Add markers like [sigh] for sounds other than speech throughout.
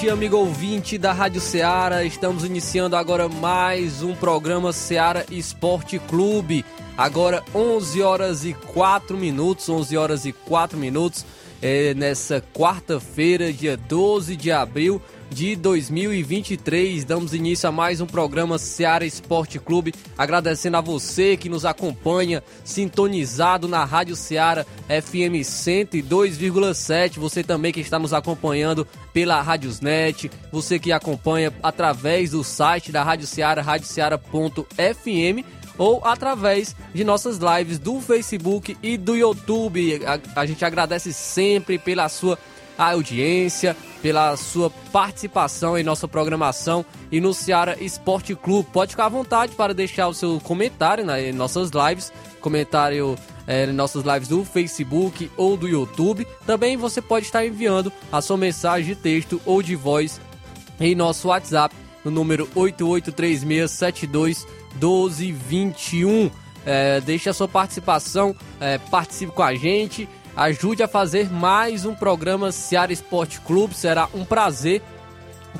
Dia, amigo ouvinte da Rádio Ceará. Estamos iniciando agora mais um programa Ceará Esporte Clube. Agora 11 horas e 4 minutos, 11 horas e 4 minutos, é, nessa quarta-feira, dia 12 de abril de 2023. Damos início a mais um programa Seara Esporte Clube. Agradecendo a você que nos acompanha, sintonizado na Rádio Seara FM 102,7. Você também que está nos acompanhando pela Rádiosnet. Você que acompanha através do site da Rádio Seara, radioceara.fm ou através de nossas lives do Facebook e do YouTube. A, a gente agradece sempre pela sua audiência, pela sua participação em nossa programação e no Ceará Esporte Clube. Pode ficar à vontade para deixar o seu comentário em nossas lives, comentário é, em nossas lives do Facebook ou do YouTube. Também você pode estar enviando a sua mensagem de texto ou de voz em nosso WhatsApp no número 8836721221. É, deixe a sua participação, é, participe com a gente ajude a fazer mais um programa Seara Esporte Clube. Será um prazer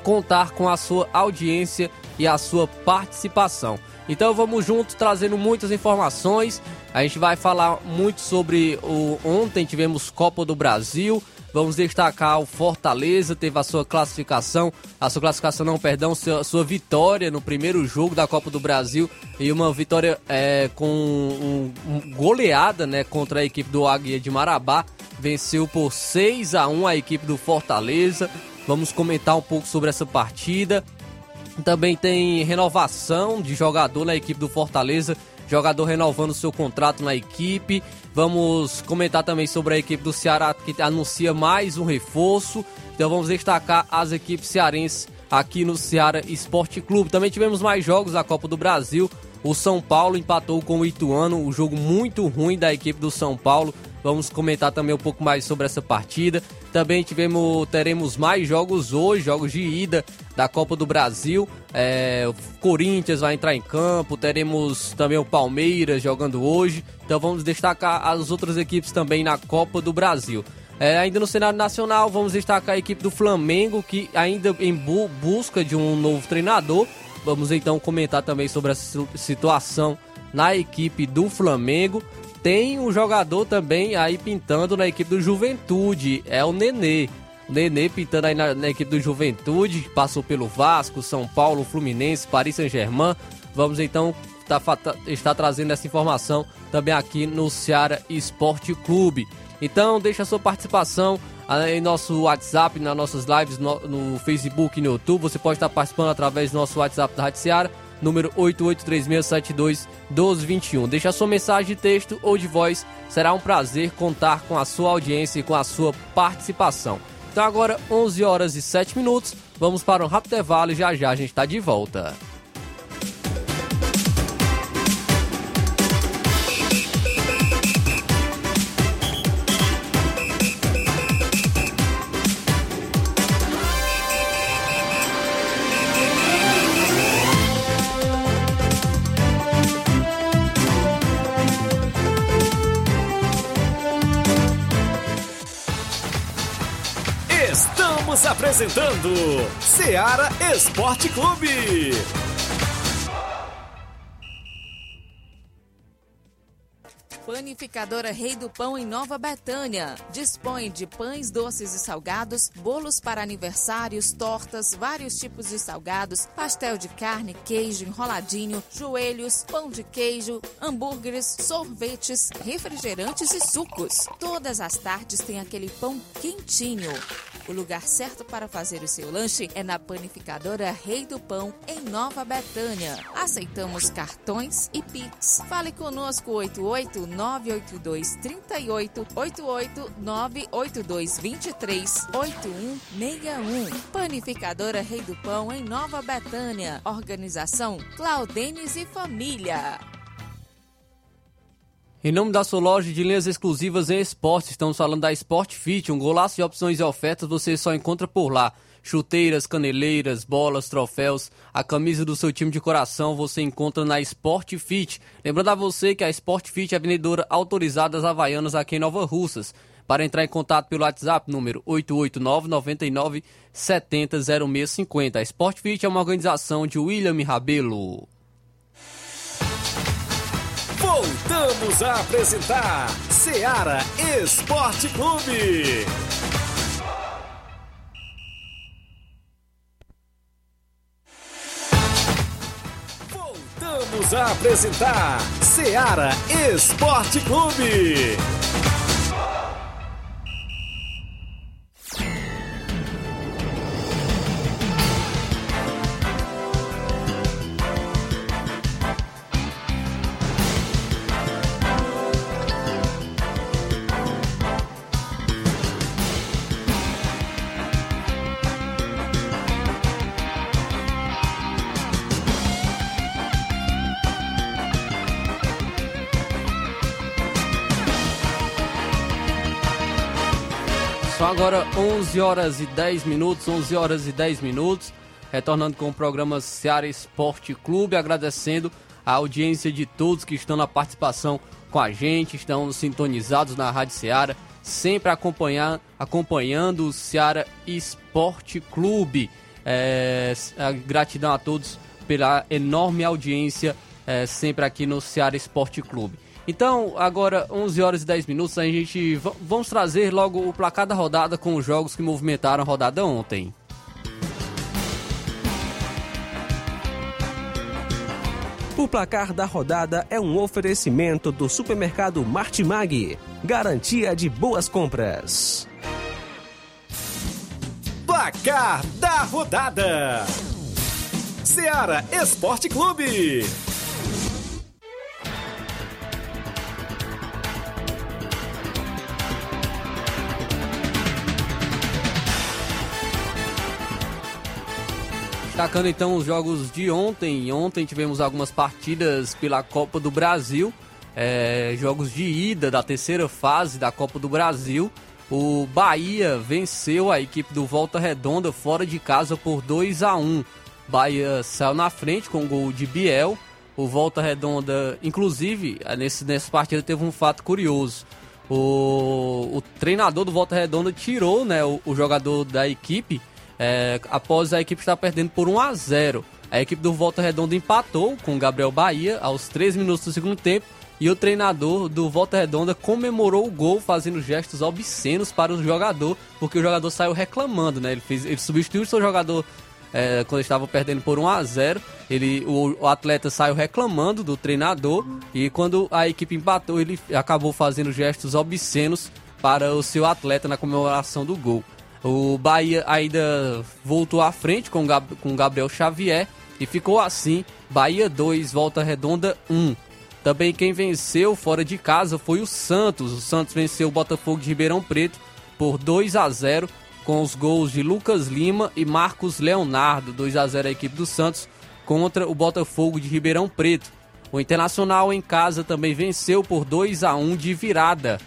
contar com a sua audiência e a sua participação. Então vamos juntos trazendo muitas informações. A gente vai falar muito sobre o ontem tivemos Copa do Brasil. Vamos destacar o Fortaleza, teve a sua classificação, a sua classificação não, perdão, sua, sua vitória no primeiro jogo da Copa do Brasil e uma vitória é, com um, um goleada né, contra a equipe do Águia de Marabá. Venceu por 6 a 1 a equipe do Fortaleza. Vamos comentar um pouco sobre essa partida. Também tem renovação de jogador na equipe do Fortaleza jogador renovando seu contrato na equipe. Vamos comentar também sobre a equipe do Ceará que anuncia mais um reforço. Então vamos destacar as equipes cearenses aqui no Ceará Esporte Clube. Também tivemos mais jogos da Copa do Brasil. O São Paulo empatou com o Ituano, um jogo muito ruim da equipe do São Paulo. Vamos comentar também um pouco mais sobre essa partida. Também tivemos, teremos mais jogos hoje, jogos de ida da Copa do Brasil. É, o Corinthians vai entrar em campo, teremos também o Palmeiras jogando hoje. Então vamos destacar as outras equipes também na Copa do Brasil. É, ainda no cenário nacional, vamos destacar a equipe do Flamengo, que ainda em bu busca de um novo treinador. Vamos então comentar também sobre a situação na equipe do Flamengo. Tem um jogador também aí pintando na equipe do Juventude, é o Nenê. O Nenê pintando aí na, na equipe do Juventude, passou pelo Vasco, São Paulo, Fluminense, Paris Saint-Germain. Vamos então tá, tá, estar trazendo essa informação também aqui no Ceará Esporte Clube. Então deixa a sua participação em nosso WhatsApp, nas nossas lives no, no Facebook e no YouTube. Você pode estar participando através do nosso WhatsApp da Rádio Ceará número 8836721221. Deixe a sua mensagem de texto ou de voz. Será um prazer contar com a sua audiência e com a sua participação. Então agora 11 horas e 7 minutos. Vamos para um rápido intervalo e já já a gente está de volta. Apresentando Seara Esporte Clube. Panificadora Rei do Pão em Nova Betânia. Dispõe de pães doces e salgados, bolos para aniversários, tortas, vários tipos de salgados, pastel de carne, queijo, enroladinho, joelhos, pão de queijo, hambúrgueres, sorvetes, refrigerantes e sucos. Todas as tardes tem aquele pão quentinho. O lugar certo para fazer o seu lanche é na panificadora Rei do Pão, em Nova Betânia. Aceitamos cartões e Pix. Fale conosco 88 982 38 88 982 23 8161. Panificadora Rei do Pão, em Nova Betânia. Organização Claudenes e Família. Em nome da sua loja de linhas exclusivas em esportes, estamos falando da Sport Fit, um golaço de opções e ofertas você só encontra por lá. Chuteiras, caneleiras, bolas, troféus, a camisa do seu time de coração você encontra na Sport Fit. Lembrando a você que a Sport Fit é vendedora autorizada das Havaianas aqui em Nova Russas. Para entrar em contato pelo WhatsApp, número 889 99 70 0650. A Sport Fit é uma organização de William Rabelo. Voltamos a apresentar Seara Esporte Clube. Voltamos a apresentar Seara Esporte Clube. Agora 11 horas e 10 minutos, 11 horas e 10 minutos, retornando com o programa Seara Esporte Clube, agradecendo a audiência de todos que estão na participação com a gente, estão sintonizados na Rádio Seara, sempre acompanhar, acompanhando o Seara Esporte Clube. É, gratidão a todos pela enorme audiência é, sempre aqui no Seara Esporte Clube. Então, agora 11 horas e 10 minutos, a gente vamos trazer logo o placar da rodada com os jogos que movimentaram a rodada ontem. O placar da rodada é um oferecimento do supermercado Martimag, garantia de boas compras. Placar da rodada: Seara Esporte Clube. Destacando então os jogos de ontem. Ontem tivemos algumas partidas pela Copa do Brasil, é, jogos de ida da terceira fase da Copa do Brasil. O Bahia venceu a equipe do Volta Redonda fora de casa por 2 a 1 Bahia saiu na frente com o gol de Biel. O Volta Redonda, inclusive, nesse, nessa partida teve um fato curioso. O, o treinador do Volta Redonda tirou né, o, o jogador da equipe é, após a equipe estar perdendo por 1 a 0 A equipe do Volta Redonda empatou com o Gabriel Bahia aos 3 minutos do segundo tempo e o treinador do Volta Redonda comemorou o gol fazendo gestos obscenos para o jogador, porque o jogador saiu reclamando, né? Ele, fez, ele substituiu o seu jogador é, quando estava perdendo por 1 a 0 ele, o, o, atleta saiu reclamando do treinador e quando a equipe empatou, ele acabou fazendo gestos obscenos para o seu atleta na comemoração do gol. O Bahia ainda voltou à frente com o Gabriel Xavier e ficou assim: Bahia 2, Volta Redonda 1. Também quem venceu fora de casa foi o Santos. O Santos venceu o Botafogo de Ribeirão Preto por 2 a 0 com os gols de Lucas Lima e Marcos Leonardo. 2 a 0 a equipe do Santos contra o Botafogo de Ribeirão Preto. O Internacional em casa também venceu por 2 a 1 de virada.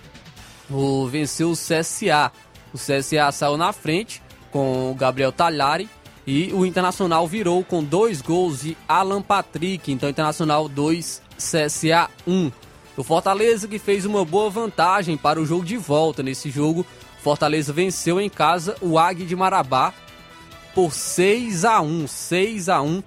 O venceu o CSA. O CSA saiu na frente com o Gabriel Talhari e o Internacional virou com dois gols de Alan Patrick. Então, Internacional 2, CSA 1. O Fortaleza que fez uma boa vantagem para o jogo de volta. Nesse jogo, Fortaleza venceu em casa o Águia de Marabá por 6 a 1 6 a 1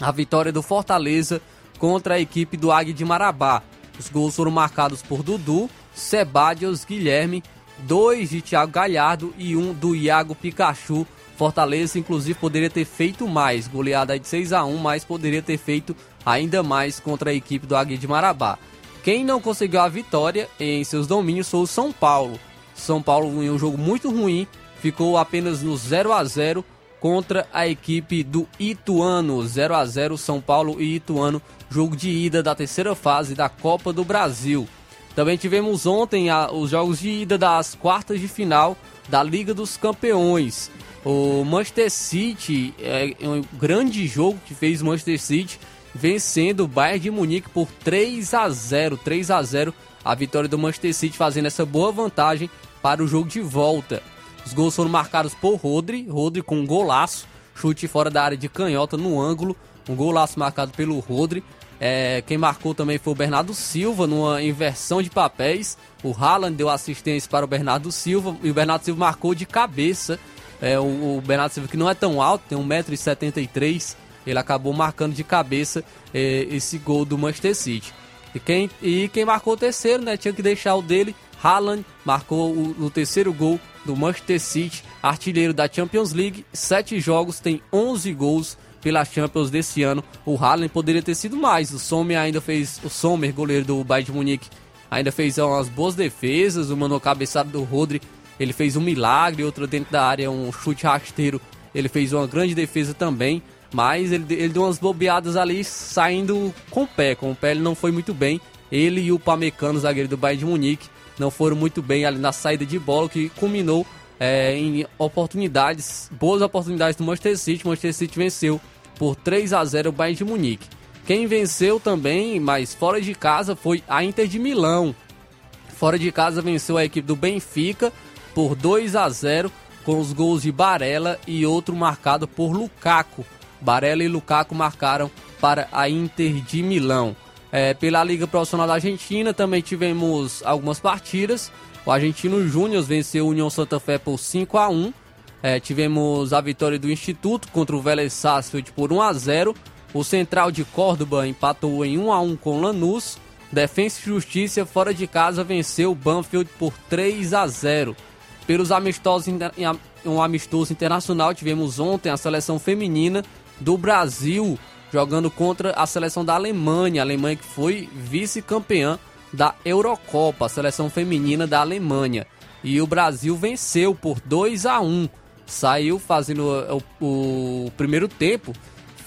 a vitória do Fortaleza contra a equipe do Águia de Marabá. Os gols foram marcados por Dudu, Sebadios, Guilherme, dois de Thiago Galhardo e um do Iago Pikachu. Fortaleza, inclusive, poderia ter feito mais. Goleada de 6 a 1 mas poderia ter feito ainda mais contra a equipe do Águia de Marabá. Quem não conseguiu a vitória em seus domínios foi o São Paulo. São Paulo em um jogo muito ruim, ficou apenas no 0 a 0 contra a equipe do Ituano. 0 a 0 São Paulo e Ituano, jogo de ida da terceira fase da Copa do Brasil. Também tivemos ontem a, os jogos de ida das quartas de final da Liga dos Campeões. O Manchester City é um grande jogo que fez o Manchester City vencendo o Bayern de Munique por 3 a 0, 3 a 0. A vitória do Manchester City fazendo essa boa vantagem para o jogo de volta. Os gols foram marcados por Rodri, Rodri com um golaço, chute fora da área de canhota no ângulo, um golaço marcado pelo Rodri. É, quem marcou também foi o Bernardo Silva, numa inversão de papéis. O Haaland deu assistência para o Bernardo Silva e o Bernardo Silva marcou de cabeça. É, o, o Bernardo Silva, que não é tão alto, tem 1,73m, ele acabou marcando de cabeça é, esse gol do Manchester City. E quem, e quem marcou o terceiro, né? Tinha que deixar o dele. Haaland marcou o, o terceiro gol do Manchester City, artilheiro da Champions League. Sete jogos, tem 11 gols pela Champions desse ano. O Haaland poderia ter sido mais. O Sommer ainda fez. O Sommer, goleiro do Bayern de Munique, ainda fez umas boas defesas. Uma no cabeçado do Rodri, ele fez um milagre. Outra dentro da área, um chute rasteiro. Ele fez uma grande defesa também. Mas ele, ele deu umas bobeadas ali saindo com o pé. Com o pé ele não foi muito bem. Ele e o Pamecano, zagueiro do Bayern de Munique, não foram muito bem ali na saída de bola, que culminou é, em oportunidades, boas oportunidades do Manchester City. O Manchester City venceu por 3 a 0 o Bayern de Munique. Quem venceu também, mas fora de casa, foi a Inter de Milão. Fora de casa venceu a equipe do Benfica por 2 a 0 com os gols de Barella e outro marcado por Lukaku. Barella e Lukaku marcaram para a Inter de Milão. É, pela Liga Profissional da Argentina também tivemos algumas partidas. O Argentino Júnior venceu o União Santa Fé por 5 a 1 é, tivemos a vitória do Instituto contra o Vélez Sarsfield por 1 a 0 O Central de Córdoba empatou em 1 a 1 com Lanús. Defensa e Justiça fora de casa venceu o Banfield por 3 a 0 Pelos amistosos, um amistoso internacional tivemos ontem a seleção feminina do Brasil jogando contra a seleção da Alemanha, a Alemanha que foi vice-campeã da Eurocopa, a seleção feminina da Alemanha. E o Brasil venceu por 2 a 1. Saiu fazendo o, o primeiro tempo,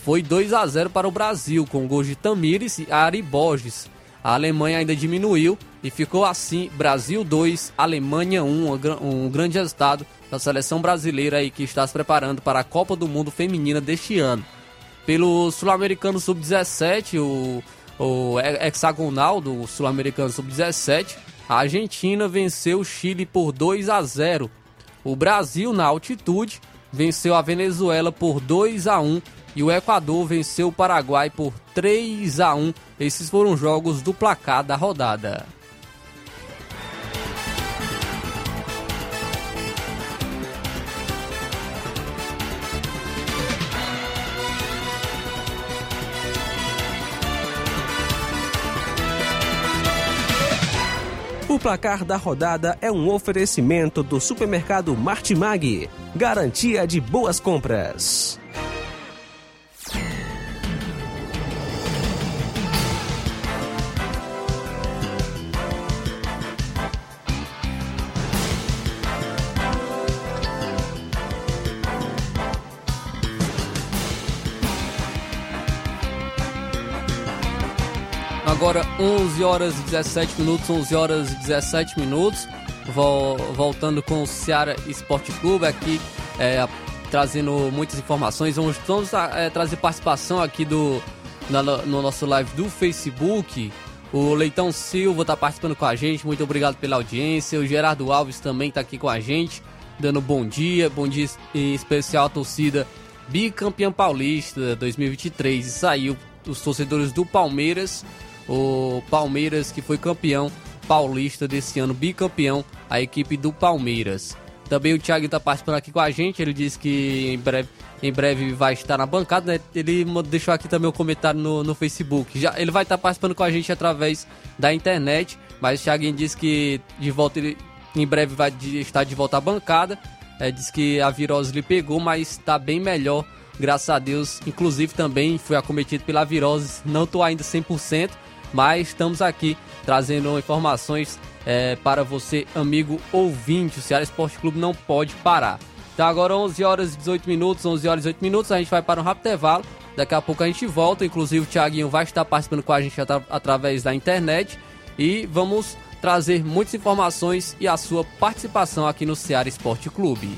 foi 2 a 0 para o Brasil, com gols de Tamires e Ari Borges. A Alemanha ainda diminuiu e ficou assim: Brasil 2, Alemanha 1, um grande resultado da seleção brasileira aí que está se preparando para a Copa do Mundo Feminina deste ano. Pelo Sul-Americano Sub-17, o, o hexagonal do Sul-Americano Sub-17, a Argentina venceu o Chile por 2 a 0. O Brasil, na altitude, venceu a Venezuela por 2 a 1 e o Equador venceu o Paraguai por 3 a 1. Esses foram jogos do placar da rodada. O placar da rodada é um oferecimento do supermercado Martimag. Garantia de boas compras. 11 horas e 17 minutos, 11 horas e 17 minutos. voltando com o Ceará Esporte Clube aqui, é, trazendo muitas informações. Vamos, vamos é, trazer participação aqui do, na, no nosso live do Facebook. O Leitão Silva está participando com a gente, muito obrigado pela audiência. O Gerardo Alves também está aqui com a gente, dando bom dia, bom dia em especial à torcida bicampeã paulista 2023. E saiu os torcedores do Palmeiras o Palmeiras que foi campeão paulista desse ano, bicampeão, a equipe do Palmeiras. Também o Thiago está participando aqui com a gente. Ele disse que em breve, em breve vai estar na bancada. Né? Ele deixou aqui também o um comentário no, no Facebook. Já, ele vai estar participando com a gente através da internet. Mas o Thiago disse que de volta ele em breve vai estar de volta à bancada. É, diz que a virose lhe pegou, mas está bem melhor, graças a Deus. Inclusive também foi acometido pela virose. Não estou ainda 100%, mas estamos aqui trazendo informações é, para você, amigo ouvinte. O Ceará Esporte Clube não pode parar. Então agora 11 horas e 18 minutos, 11 horas e 18 minutos, a gente vai para um rápido intervalo. Daqui a pouco a gente volta, inclusive o Thiaguinho vai estar participando com a gente através da internet. E vamos trazer muitas informações e a sua participação aqui no Ceará Esporte Clube.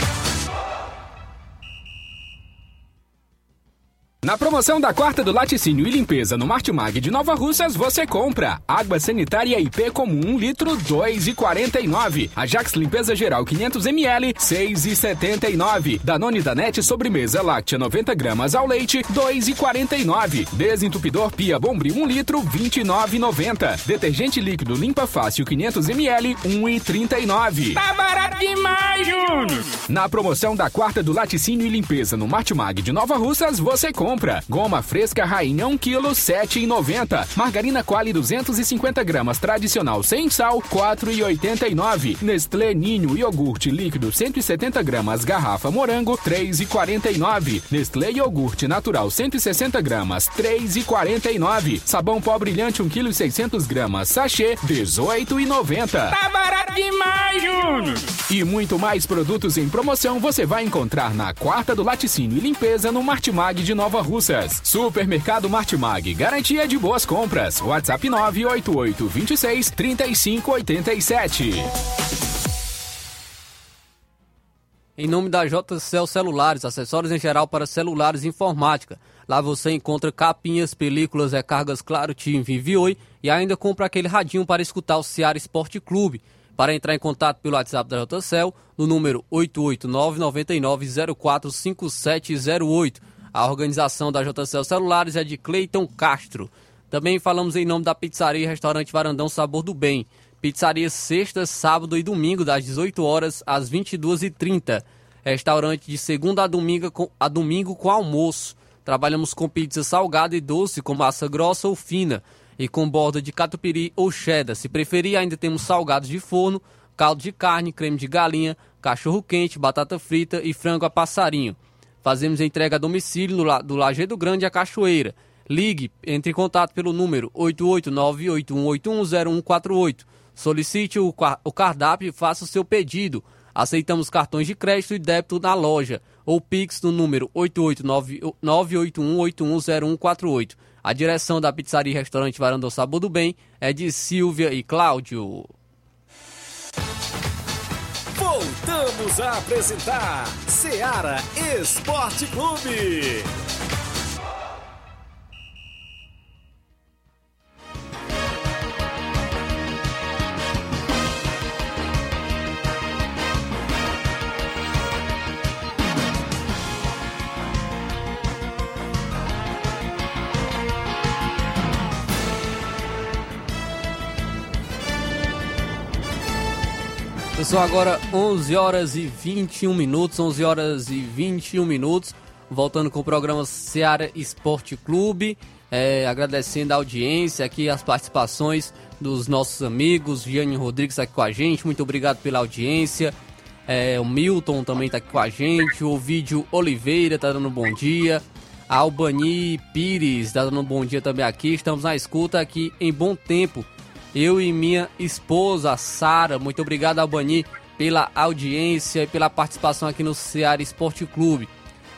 Na promoção da quarta do laticínio e limpeza no Martimag de Nova Russas, você compra água sanitária IP comum 1 litro 2,49. Ajax limpeza geral 500 ml 6,79. Danone Danete sobremesa láctea 90 gramas ao leite 2,49. Desentupidor Pia Bombril 1 litro 29,90. Detergente líquido limpa fácil 500 ml 1,39. Tá barato demais, Júnior! Na promoção da quarta do laticínio e limpeza no Martimag de Nova Russas, você compra compra. Goma fresca rainha 1 kg 7,90. Margarina Quali 250 gramas tradicional sem sal 4,89. Nestlé Ninho iogurte líquido 170 gramas garrafa morango 3,49. Nestlé iogurte natural 160 gramas 3,49. Sabão pó brilhante 1 kg 600 gramas sachê 18,90. Tá demais, Júnior! E muito mais produtos em promoção você vai encontrar na quarta do laticínio e limpeza no Martimag de Nova Russas. Supermercado Martimag, garantia de boas compras. WhatsApp 988 26 3587. Em nome da JCL Celulares, acessórios em geral para celulares e informática. Lá você encontra capinhas, películas, recargas Claro, TIM, Vivi Oi e ainda compra aquele radinho para escutar o Ceará Esporte Clube. Para entrar em contato pelo WhatsApp da JCL, no número 889 99 045708 a organização da JCL Celulares é de Cleiton Castro. Também falamos em nome da pizzaria e restaurante Varandão Sabor do Bem. Pizzaria sexta, sábado e domingo, das 18 horas às 22h30. Restaurante de segunda a domingo, com, a domingo com almoço. Trabalhamos com pizza salgada e doce, com massa grossa ou fina, e com borda de catupiry ou cheddar. Se preferir, ainda temos salgados de forno, caldo de carne, creme de galinha, cachorro quente, batata frita e frango a passarinho. Fazemos entrega a domicílio do Lajeado Grande a Cachoeira. Ligue, entre em contato pelo número 88981810148. Solicite o, o cardápio e faça o seu pedido. Aceitamos cartões de crédito e débito na loja ou Pix no número 88981810148. A direção da pizzaria e restaurante Varandão Sabor do Bem é de Silvia e Cláudio. Voltamos a apresentar Seara Esporte Clube. São agora 11 horas e 21 minutos, 11 horas e 21 minutos, voltando com o programa Seara Esporte Clube, é, agradecendo a audiência aqui, as participações dos nossos amigos, Gianni Rodrigues aqui com a gente, muito obrigado pela audiência, é, o Milton também está aqui com a gente, o Vídeo Oliveira está dando um bom dia, a Albani Pires está dando um bom dia também aqui, estamos na escuta aqui em Bom Tempo, eu e minha esposa, Sara. Muito obrigado, Albani, pela audiência e pela participação aqui no Ceará Esporte Clube.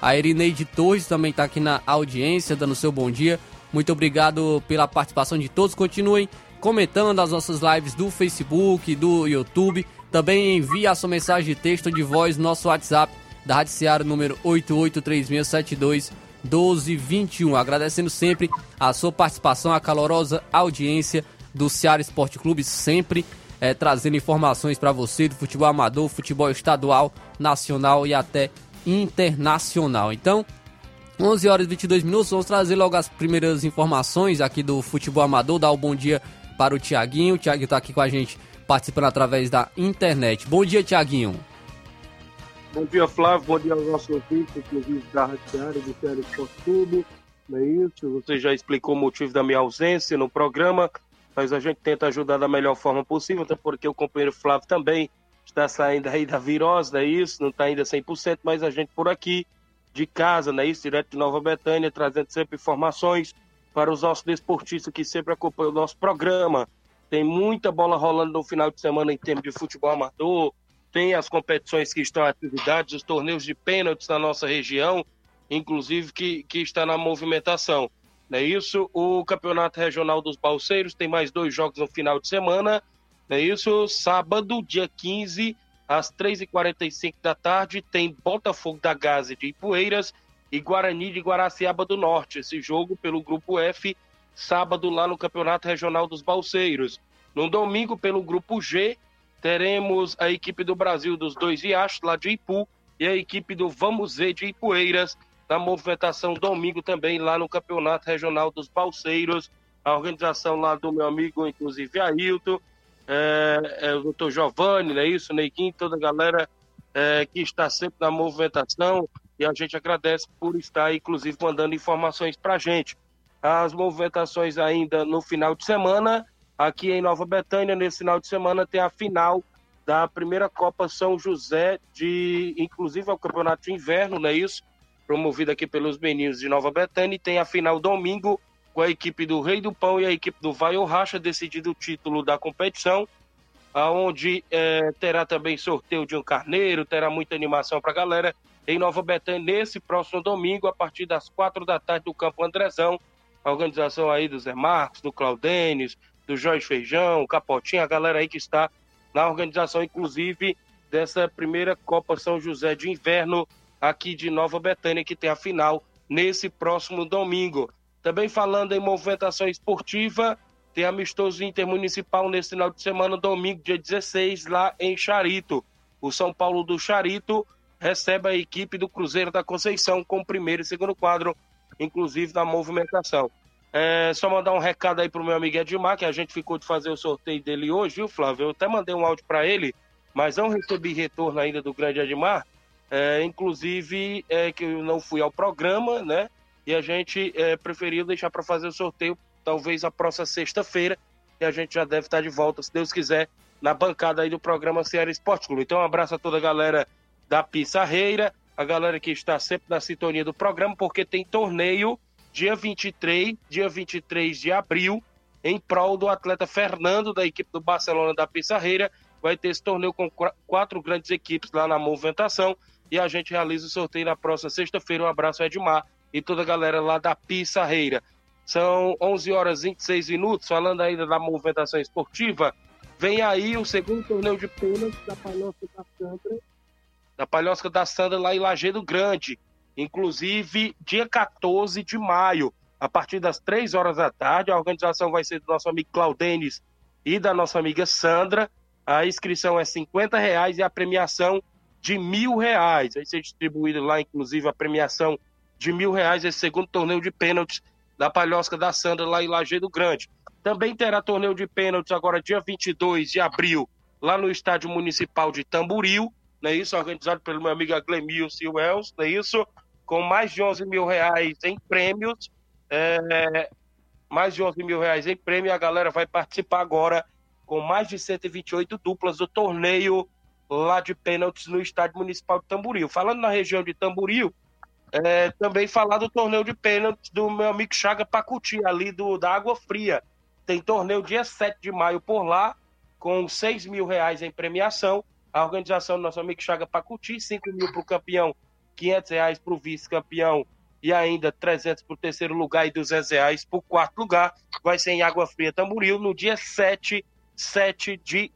A Erineide Torres também está aqui na audiência, dando seu bom dia. Muito obrigado pela participação de todos. Continuem comentando as nossas lives do Facebook, do YouTube. Também envie a sua mensagem de texto de voz no nosso WhatsApp da Rádio Ceará, número 883672 1221. Agradecendo sempre a sua participação, a calorosa audiência do Ceará Esporte Clube, sempre é, trazendo informações para você do futebol amador, futebol estadual, nacional e até Internacional. Então, 11 horas e 22 minutos, vamos trazer logo as primeiras informações aqui do futebol amador, dar o um bom dia para o Tiaguinho. O Tiaguinho está aqui com a gente participando através da internet. Bom dia, Tiaguinho. Bom dia, Flávio. Bom dia aos nossos ouvintes, inclusive da Rádio do Diário Esporte Clube. Não é isso? Você já explicou o motivo da minha ausência no programa, mas a gente tenta ajudar da melhor forma possível, até porque o companheiro Flávio também está saindo aí da virose, não é isso? Não está ainda 100%, mas a gente por aqui, de casa, não é isso? Direto de Nova Betânia, trazendo sempre informações para os nossos desportistas que sempre acompanham o nosso programa. Tem muita bola rolando no final de semana em termos de futebol amador, tem as competições que estão em atividade, os torneios de pênaltis na nossa região, inclusive que, que está na movimentação. Não é isso? O Campeonato Regional dos Balseiros tem mais dois jogos no final de semana. Não é isso? Sábado, dia 15, às 3h45 da tarde, tem Botafogo da Gaze de Ipueiras e Guarani de Guaraciaba do Norte. Esse jogo pelo Grupo F, sábado lá no Campeonato Regional dos Balseiros. No domingo, pelo Grupo G, teremos a equipe do Brasil dos dois Riachos, lá de Ipu, e a equipe do Vamos Ver de Ipueiras, na movimentação domingo também lá no Campeonato Regional dos Balseiros, a organização lá do meu amigo, inclusive Ailton, é, é, o doutor Giovanni, não é isso, Neiquim, toda a galera é, que está sempre na movimentação, e a gente agradece por estar, inclusive, mandando informações para a gente. As movimentações ainda no final de semana, aqui em Nova Betânia, nesse final de semana, tem a final da primeira Copa São José, de inclusive é o campeonato de inverno, não é isso? Promovido aqui pelos meninos de Nova Betânia, e tem a final domingo com a equipe do Rei do Pão e a equipe do Vai ou Racha, decidido o título da competição, aonde é, terá também sorteio de um carneiro, terá muita animação para a galera em Nova Betânia nesse próximo domingo, a partir das quatro da tarde, do Campo Andrezão, a organização aí do Zé Marcos, do Claudênis, do Jorge Feijão, Capotinho, a galera aí que está na organização, inclusive, dessa primeira Copa São José de Inverno aqui de Nova Betânia, que tem a final nesse próximo domingo. Também falando em movimentação esportiva, tem amistoso intermunicipal nesse final de semana, domingo, dia 16, lá em Charito. O São Paulo do Charito recebe a equipe do Cruzeiro da Conceição com primeiro e segundo quadro, inclusive na movimentação. É, só mandar um recado aí pro meu amigo Edmar, que a gente ficou de fazer o sorteio dele hoje, viu, Flávio? Eu até mandei um áudio para ele, mas não recebi retorno ainda do grande Edmar. É, inclusive, é, que eu não fui ao programa, né? E a gente é, preferiu deixar para fazer o sorteio, talvez a próxima sexta-feira, e a gente já deve estar de volta, se Deus quiser, na bancada aí do programa Ceará Esporte Clube. Então, um abraço a toda a galera da Pissarreira, a galera que está sempre na sintonia do programa, porque tem torneio dia 23, dia 23 de abril, em prol do atleta Fernando, da equipe do Barcelona da Pissarreira. Vai ter esse torneio com quatro grandes equipes lá na movimentação e a gente realiza o sorteio na próxima sexta-feira. Um abraço, Edmar, e toda a galera lá da Pissarreira. São 11 horas e 26 minutos, falando ainda da movimentação esportiva. Vem aí o segundo torneio de pênalti da Palhosca da Sandra, da Palhosca da Sandra lá em Lajeado Grande inclusive dia 14 de maio, a partir das 3 horas da tarde. A organização vai ser do nosso amigo Claudenis e da nossa amiga Sandra. A inscrição é 50 reais e a premiação de mil reais. Vai ser distribuído lá, inclusive, a premiação de mil reais, esse segundo torneio de pênaltis da Palhosca da Sandra, lá em Lajeado Grande. Também terá torneio de pênaltis agora, dia 22 de abril, lá no Estádio Municipal de Tamboril, não é isso? Organizado pelo meu amigo Glemilson Wells, não é isso? com mais de 11 mil reais em prêmios. É, mais de 11 mil reais em prêmio. A galera vai participar agora com mais de 128 duplas do torneio lá de pênaltis no Estádio Municipal de Tamboril. Falando na região de Tamboril, é, também falar do torneio de pênaltis do meu amigo Chaga Pacuti, ali do, da Água Fria. Tem torneio dia 7 de maio por lá, com 6 mil reais em premiação. A organização do nosso amigo Chaga Pacuti, 5 mil para o campeão 500 reais para o vice-campeão e ainda 300 para o terceiro lugar e 200 reais para o quarto lugar. Vai ser em Água Fria Tamboril no dia 7, 7 de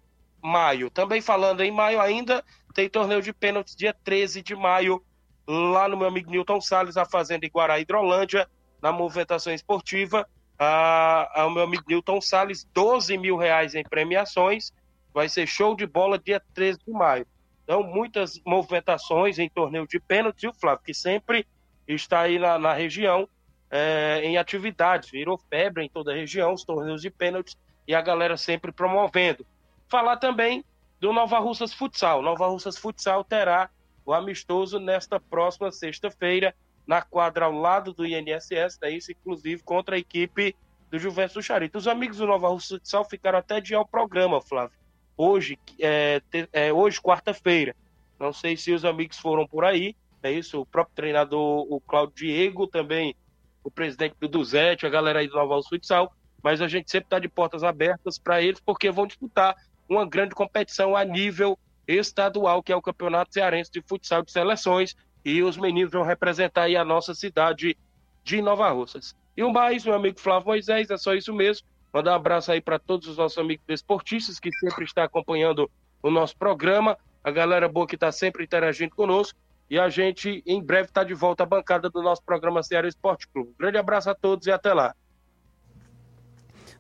maio. Também falando em maio ainda, tem torneio de pênaltis dia 13 de maio, lá no meu amigo Newton Salles, a Fazenda Iguará Hidrolândia, na movimentação esportiva. Ah, o meu amigo Newton Salles, 12 mil reais em premiações. Vai ser show de bola dia 13 de maio. Então, muitas movimentações em torneio de pênaltis, e o Flávio, que sempre está aí na, na região é, em atividades, virou febre em toda a região, os torneios de pênaltis, e a galera sempre promovendo. Falar também do Nova Russas Futsal. Nova Russas Futsal terá o amistoso nesta próxima sexta-feira, na quadra ao lado do INSS, né, isso inclusive contra a equipe do Juventus Charito. Os amigos do Nova Russa Futsal ficaram até de ao programa, Flávio. Hoje, é, é hoje quarta-feira. Não sei se os amigos foram por aí, é isso, o próprio treinador, o Claudio Diego, também o presidente do Duzete, a galera aí do Nova Russa Futsal, mas a gente sempre está de portas abertas para eles, porque vão disputar uma grande competição a nível estadual, que é o Campeonato Cearense de Futsal de Seleções, e os meninos vão representar aí a nossa cidade de Nova Russas. E o mais, meu amigo Flávio Moisés, é só isso mesmo. Mandar um abraço aí para todos os nossos amigos desportistas que sempre estão acompanhando o nosso programa, a galera boa que está sempre interagindo conosco. E a gente em breve está de volta à bancada do nosso programa Ceará Esporte Clube. grande abraço a todos e até lá.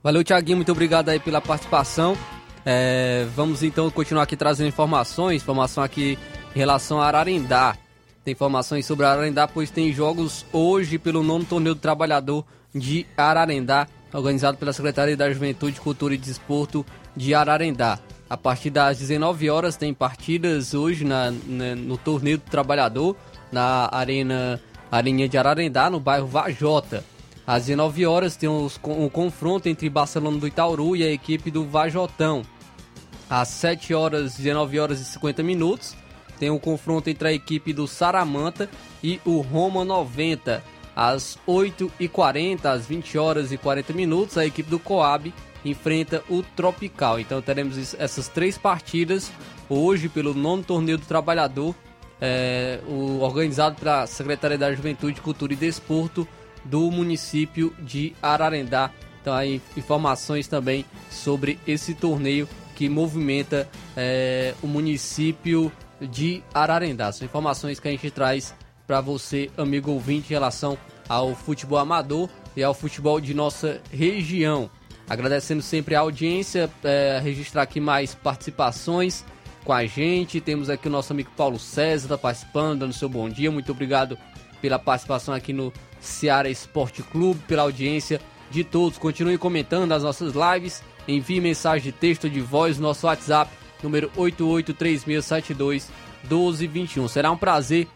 Valeu, Tiaguinho, muito obrigado aí pela participação. É, vamos então continuar aqui trazendo informações, informação aqui em relação a Ararendá. Tem informações sobre Ararendá, pois tem jogos hoje pelo nono torneio do trabalhador de Ararendá, organizado pela Secretaria da Juventude, Cultura e Desporto de Ararendá. A partir das 19 horas tem partidas hoje na, na, no torneio do trabalhador, na Arena Arinha de Ararendá, no bairro Vajota. Às 19 horas tem os, um confronto entre Barcelona do Itauru e a equipe do Vajotão às 7 horas, 19 horas e 50 minutos. Tem um confronto entre a equipe do Saramanta e o Roma 90. Às 8h40, às 20 horas e 40 minutos, a equipe do Coab enfrenta o Tropical. Então teremos essas três partidas hoje pelo nono torneio do trabalhador, é, o, organizado pela Secretaria da Juventude, Cultura e Desporto do município de Ararendá. Então aí informações também sobre esse torneio que movimenta é, o município de Ararendá. São informações que a gente traz para você, amigo ouvinte, em relação ao futebol amador e ao futebol de nossa região. Agradecendo sempre a audiência, é, registrar aqui mais participações com a gente. Temos aqui o nosso amigo Paulo César, está participando, dando seu bom dia. Muito obrigado pela participação aqui no Ceará Esporte Clube, pela audiência de todos. Continue comentando as nossas lives envie mensagem de texto de voz no nosso WhatsApp, número 8836721221. Será um prazer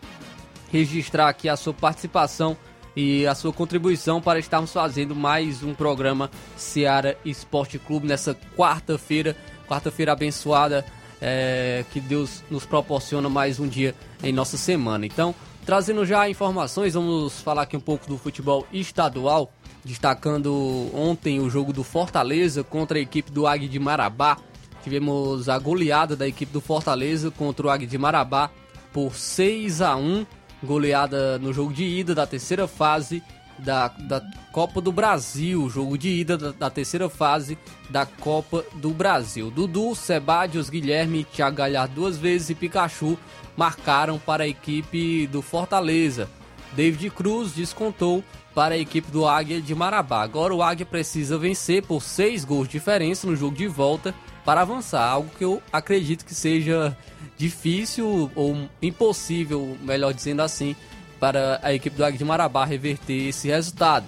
registrar aqui a sua participação e a sua contribuição para estarmos fazendo mais um programa Seara Esporte Clube nessa quarta-feira, quarta-feira abençoada, é, que Deus nos proporciona mais um dia em nossa semana. Então, trazendo já informações, vamos falar aqui um pouco do futebol estadual destacando ontem o jogo do Fortaleza contra a equipe do Águia de Marabá. Tivemos a goleada da equipe do Fortaleza contra o Águia de Marabá por 6 a 1 goleada no jogo de ida da terceira fase da, da Copa do Brasil, jogo de ida da, da terceira fase da Copa do Brasil. Dudu, Sebadios, Guilherme, Thiago Galhardo duas vezes e Pikachu marcaram para a equipe do Fortaleza. David Cruz descontou para a equipe do Águia de Marabá. Agora o Águia precisa vencer por seis gols de diferença no jogo de volta para avançar, algo que eu acredito que seja difícil ou impossível, melhor dizendo assim, para a equipe do Águia de Marabá reverter esse resultado.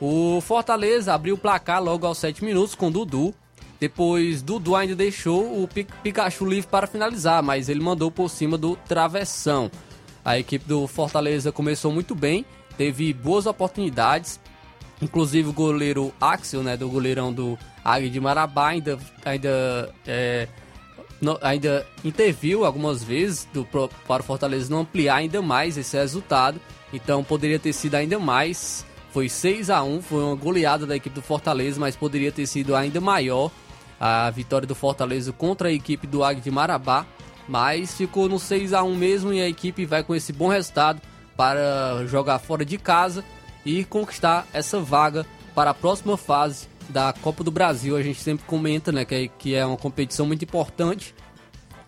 O Fortaleza abriu o placar logo aos 7 minutos com Dudu. Depois, Dudu ainda deixou o Pikachu livre para finalizar, mas ele mandou por cima do travessão. A equipe do Fortaleza começou muito bem teve boas oportunidades. Inclusive o goleiro Axel, né, do goleirão do Águia de Marabá, ainda, ainda, é, no, ainda interviu algumas vezes do, para o Fortaleza não ampliar ainda mais esse resultado. Então poderia ter sido ainda mais. Foi 6 a 1 foi uma goleada da equipe do Fortaleza, mas poderia ter sido ainda maior a vitória do Fortaleza contra a equipe do Águia de Marabá. Mas ficou no 6 a 1 mesmo e a equipe vai com esse bom resultado para jogar fora de casa e conquistar essa vaga para a próxima fase da Copa do Brasil. A gente sempre comenta, né, que é, que é uma competição muito importante,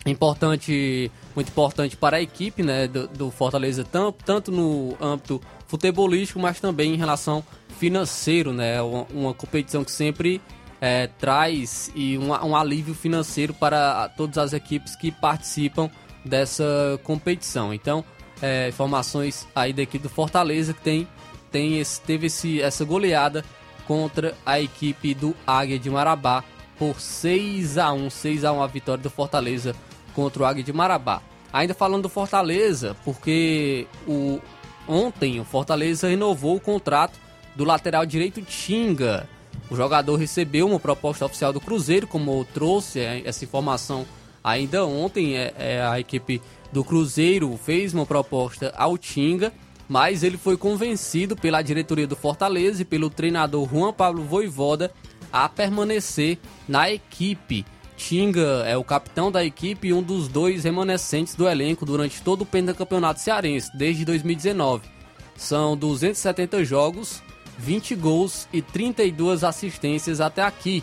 importante, muito importante para a equipe, né, do, do Fortaleza tanto, tanto no âmbito futebolístico, mas também em relação financeiro, né, uma, uma competição que sempre é, traz e um, um alívio financeiro para todas as equipes que participam dessa competição. Então, é, informações aí da equipe do Fortaleza que tem, tem esse, teve esse, essa goleada contra a equipe do Águia de Marabá por 6 a 1 6 a 1 a vitória do Fortaleza contra o Águia de Marabá. Ainda falando do Fortaleza, porque o, ontem o Fortaleza renovou o contrato do lateral direito Tinga. O jogador recebeu uma proposta oficial do Cruzeiro, como trouxe é, essa informação ainda ontem. É, é, a equipe do Cruzeiro fez uma proposta ao Tinga, mas ele foi convencido pela diretoria do Fortaleza e pelo treinador Juan Pablo Voivoda a permanecer na equipe. Tinga é o capitão da equipe e um dos dois remanescentes do elenco durante todo o pentacampeonato cearense, desde 2019. São 270 jogos, 20 gols e 32 assistências até aqui.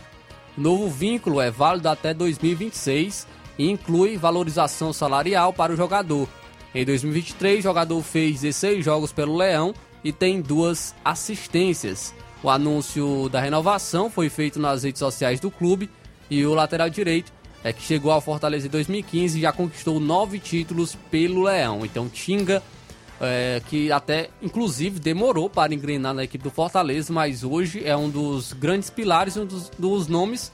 Novo vínculo é válido até 2026 e inclui valorização salarial para o jogador. Em 2023, o jogador fez 16 jogos pelo Leão e tem duas assistências. O anúncio da renovação foi feito nas redes sociais do clube e o lateral direito é que chegou ao Fortaleza em 2015 e já conquistou nove títulos pelo Leão. Então Tinga, é, que até inclusive demorou para engrenar na equipe do Fortaleza, mas hoje é um dos grandes pilares, um dos, dos nomes,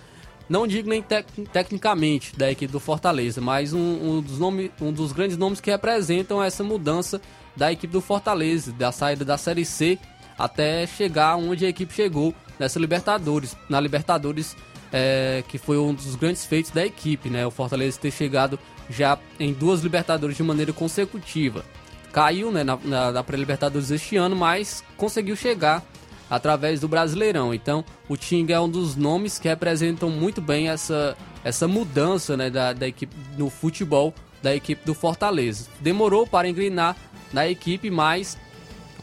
não digo nem tec tecnicamente da equipe do Fortaleza, mas um, um, dos nome, um dos grandes nomes que representam essa mudança da equipe do Fortaleza, da saída da Série C até chegar onde a equipe chegou nessa Libertadores, na Libertadores é, que foi um dos grandes feitos da equipe, né? O Fortaleza ter chegado já em duas Libertadores de maneira consecutiva. Caiu né, na, na, na pré-Libertadores este ano, mas conseguiu chegar através do Brasileirão. Então, o Tinga é um dos nomes que representam muito bem essa, essa mudança né, da, da equipe no futebol da equipe do Fortaleza. Demorou para engrenar na equipe, mas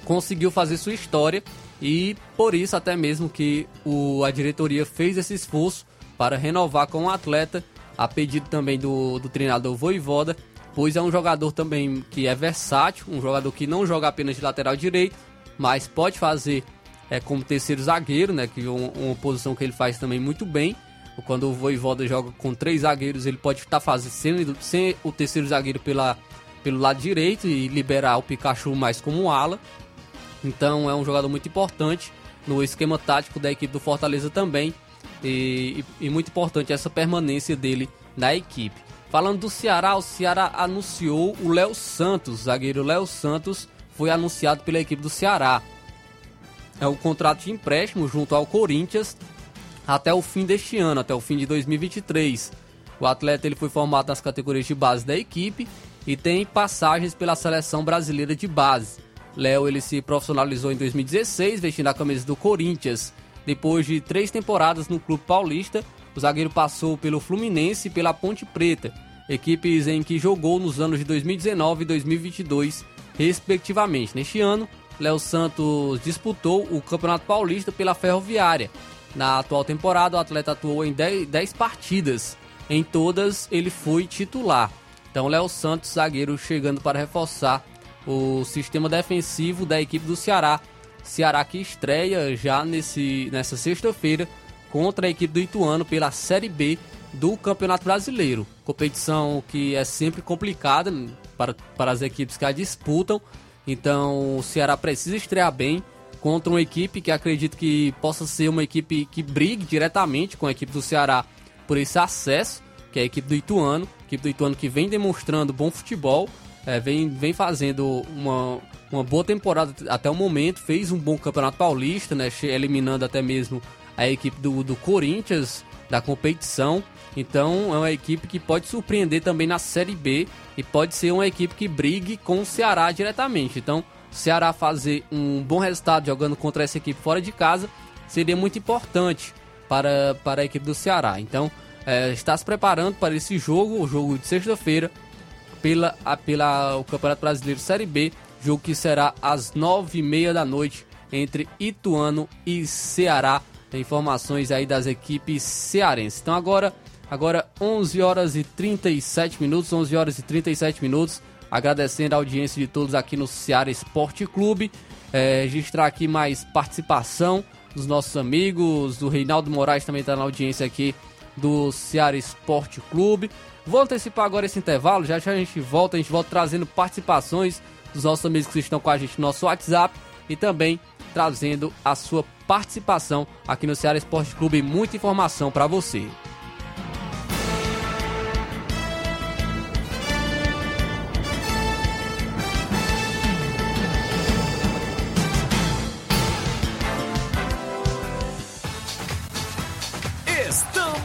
conseguiu fazer sua história e por isso até mesmo que o, a diretoria fez esse esforço para renovar com o atleta, a pedido também do, do treinador Voivoda, pois é um jogador também que é versátil, um jogador que não joga apenas de lateral direito, mas pode fazer é, como terceiro zagueiro, né, que é uma, uma posição que ele faz também muito bem. Quando o Voivoda joga com três zagueiros, ele pode estar fazendo sem o terceiro zagueiro pela, pelo lado direito e liberar o Pikachu mais como ala. Então é um jogador muito importante no esquema tático da equipe do Fortaleza também. E, e, e muito importante essa permanência dele na equipe. Falando do Ceará, o Ceará anunciou o Léo Santos, zagueiro Léo Santos, foi anunciado pela equipe do Ceará. É um contrato de empréstimo junto ao Corinthians até o fim deste ano, até o fim de 2023. O atleta ele foi formado nas categorias de base da equipe e tem passagens pela seleção brasileira de base. Léo ele se profissionalizou em 2016, vestindo a camisa do Corinthians. Depois de três temporadas no clube paulista, o zagueiro passou pelo Fluminense e pela Ponte Preta, equipes em que jogou nos anos de 2019 e 2022, respectivamente. Neste ano, Léo Santos disputou o Campeonato Paulista pela Ferroviária. Na atual temporada, o atleta atuou em 10 partidas. Em todas, ele foi titular. Então, Léo Santos, zagueiro, chegando para reforçar o sistema defensivo da equipe do Ceará. Ceará que estreia já nesse, nessa sexta-feira contra a equipe do Ituano pela Série B do Campeonato Brasileiro. Competição que é sempre complicada para, para as equipes que a disputam. Então o Ceará precisa estrear bem contra uma equipe que acredito que possa ser uma equipe que brigue diretamente com a equipe do Ceará por esse acesso, que é a equipe do Ituano. A equipe do Ituano que vem demonstrando bom futebol é, vem, vem fazendo uma, uma boa temporada até o momento, fez um bom campeonato paulista, né, eliminando até mesmo a equipe do, do Corinthians da competição. Então é uma equipe que pode surpreender também na Série B e pode ser uma equipe que brigue com o Ceará diretamente. Então, Ceará fazer um bom resultado jogando contra essa equipe fora de casa seria muito importante para, para a equipe do Ceará. Então, é, está se preparando para esse jogo, o jogo de sexta-feira, pela, pela o Campeonato Brasileiro Série B, jogo que será às nove e meia da noite entre Ituano e Ceará. Tem informações aí das equipes cearenses. Então agora, agora 11 horas e 37 minutos, 11 horas e 37 minutos. Agradecendo a audiência de todos aqui no Ceará Esporte Clube. É, registrar aqui mais participação dos nossos amigos. O Reinaldo Moraes também está na audiência aqui do Ceará Esporte Clube. Vou antecipar agora esse intervalo, já já a gente volta, a gente volta trazendo participações dos nossos amigos que estão com a gente no nosso WhatsApp e também trazendo a sua participação aqui no Ceará Esporte Clube. Muita informação para você.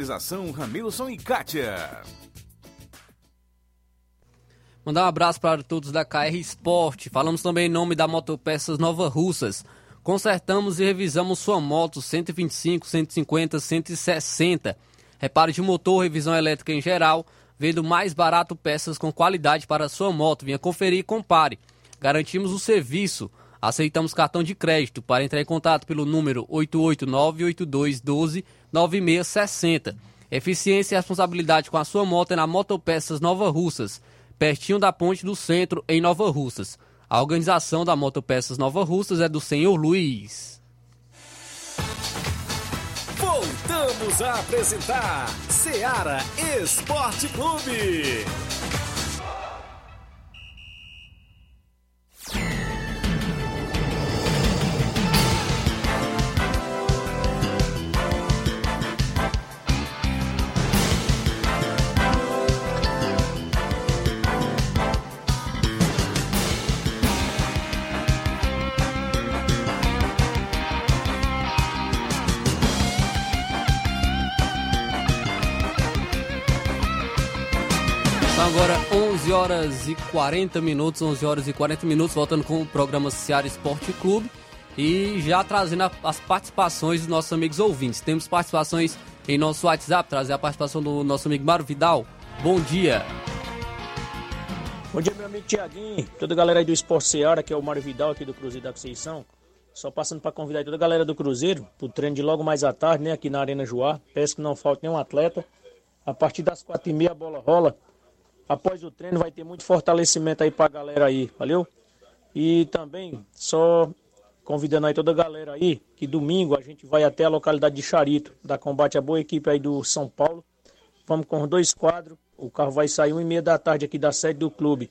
Organização Ramilson e Kátia. Mandar um abraço para todos da KR Sport. Falamos também em nome da Motopeças Nova Russas. Consertamos e revisamos sua moto 125, 150, 160. Repare de motor, revisão elétrica em geral. Vendo mais barato peças com qualidade para sua moto. Venha conferir e compare. Garantimos o serviço. Aceitamos cartão de crédito. Para entrar em contato pelo número 889-8212 9660. Eficiência e responsabilidade com a sua moto é na Motopeças Nova Russas, pertinho da ponte do centro, em Nova Russas. A organização da Motopeças Nova Russas é do senhor Luiz. Voltamos a apresentar Seara Esporte Clube. Agora 11 horas e 40 minutos, 11 horas e 40 minutos, voltando com o programa Seara Esporte Clube e já trazendo as participações dos nossos amigos ouvintes. Temos participações em nosso WhatsApp, trazer a participação do nosso amigo Mário Vidal. Bom dia. Bom dia, meu amigo Tiaguinho, toda a galera aí do Esporte Seara, que é o Mário Vidal aqui do Cruzeiro da Conceição. Só passando para convidar toda a galera do Cruzeiro pro treino de logo mais à tarde, né, aqui na Arena Joá. Peço que não falte nenhum atleta. A partir das quatro e meia a bola rola. Após o treino vai ter muito fortalecimento aí pra galera aí, valeu? E também, só convidando aí toda a galera aí, que domingo a gente vai até a localidade de Charito, da combate a boa equipe aí do São Paulo. Vamos com os dois quadros, o carro vai sair uma e meia da tarde aqui da sede do clube.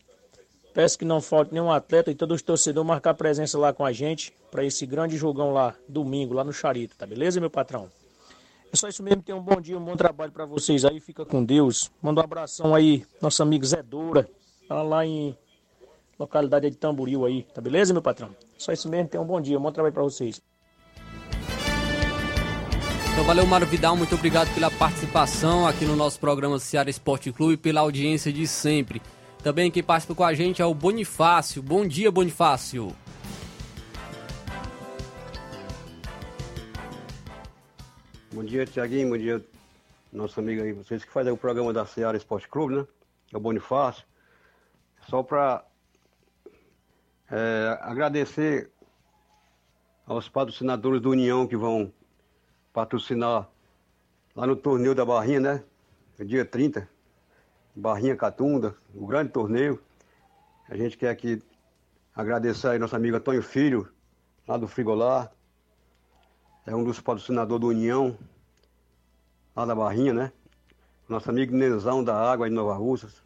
Peço que não falte nenhum atleta e todos os torcedores marcar presença lá com a gente para esse grande jogão lá, domingo, lá no Charito, tá beleza, meu patrão? É só isso mesmo, tenha um bom dia, um bom trabalho para vocês aí, fica com Deus. Manda um abração aí, nosso amigo Zé Doura, tá lá em localidade de Tamboril aí, tá beleza, meu patrão? Só isso mesmo, tenha um bom dia, um bom trabalho para vocês. Então valeu, Mário Vidal, muito obrigado pela participação aqui no nosso programa Ceará Esporte Clube e pela audiência de sempre. Também quem participa com a gente é o Bonifácio. Bom dia, Bonifácio. Bom dia, Tiaguinho. Bom dia, nosso amigo aí, vocês que fazem o programa da Seara Esporte Clube, né? É o Bonifácio. Só para é, agradecer aos patrocinadores do União que vão patrocinar lá no torneio da Barrinha, né? Dia 30, Barrinha Catunda, o grande torneio. A gente quer aqui agradecer aí nosso amigo Antônio Filho, lá do Frigolar. É um dos patrocinadores do União, lá da Barrinha, né? Nosso amigo Nezão da Água de Nova Russas.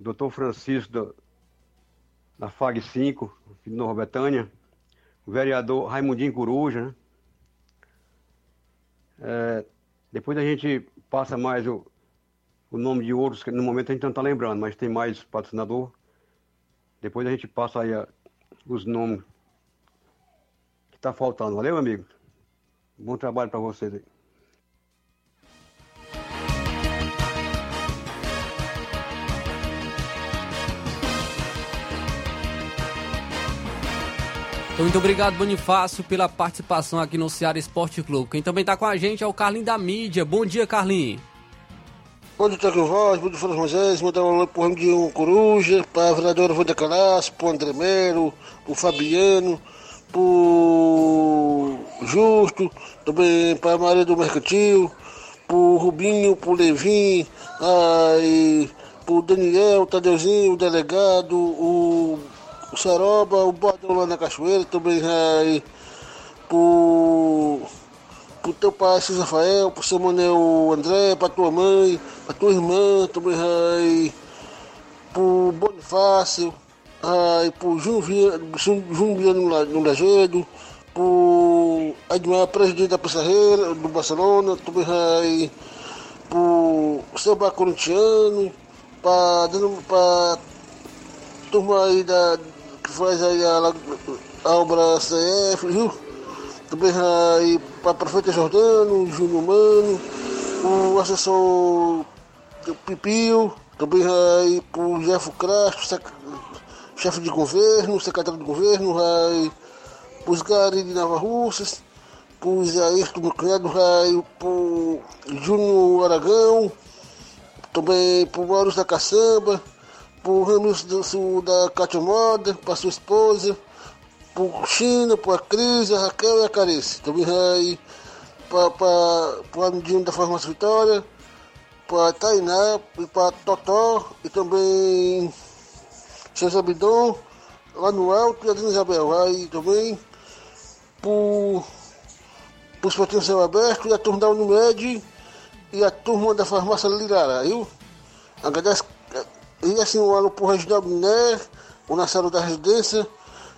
Doutor Francisco da, FAG 5, aqui de Nova Betânia. O vereador Raimundinho Coruja, né? É, depois a gente passa mais o, o nome de outros, que no momento a gente não está lembrando, mas tem mais patrocinador. Depois a gente passa aí a, os nomes que está faltando. Valeu, amigo? Bom trabalho para vocês aí. Então, muito obrigado, Bonifácio, pela participação aqui no Ceará Esporte Clube. Quem também está com a gente é o Carlinho da Mídia. Bom dia, Carlinho. Bom dia, Tiago Voz, bom dia, Fernando Moisés, mandar um alô pro Ramiro Coruja, para a vereadora Wanda Calaço, pro André Melo, pro Fabiano, pro Justo, também para Maria do Mercantil, pro Rubinho, pro Levin, aí, pro Daniel, o Tadeuzinho, o delegado, o, o Saroba, o Bordão lá na Cachoeira, também aí, pro pro teu pai, Cis Rafael, pro seu Manel André, pra tua mãe, pra tua irmã, também ai, pro Bonifácio, ai, pro Júnior Viano no Lajedo, pro Edmar, presidente da Pissarreira, do Barcelona, também pro seu bar corintiano, pra, pra turma aí da, que faz aí a, a obra CF, viu? também aí para prefeito Jordano, Júnior Mano, o assessor Pipio, também aí para o Jeff Crasto, chefe de governo, secretário de governo, aí para os Gari de Nova Russas, para o Isaías do meu cunhado, aí para o Júnior Aragão, também o Maurício da Caçamba, o Ramiro da Cátia Moda, para sua esposa, por China, para a Cris, a Raquel e a Carice. Também aí para o Amidinho da Farmácia Vitória, para Tainá para Totó e também César Abidon, lá no Alto e a Dona Isabel. Aí também os Potinhos Céu Aberto e a turma da Unimed e a turma da Farmácia Lirara, viu? Agradece, e assim o alô para o Reginaldo Né, o Nassaro da Residência,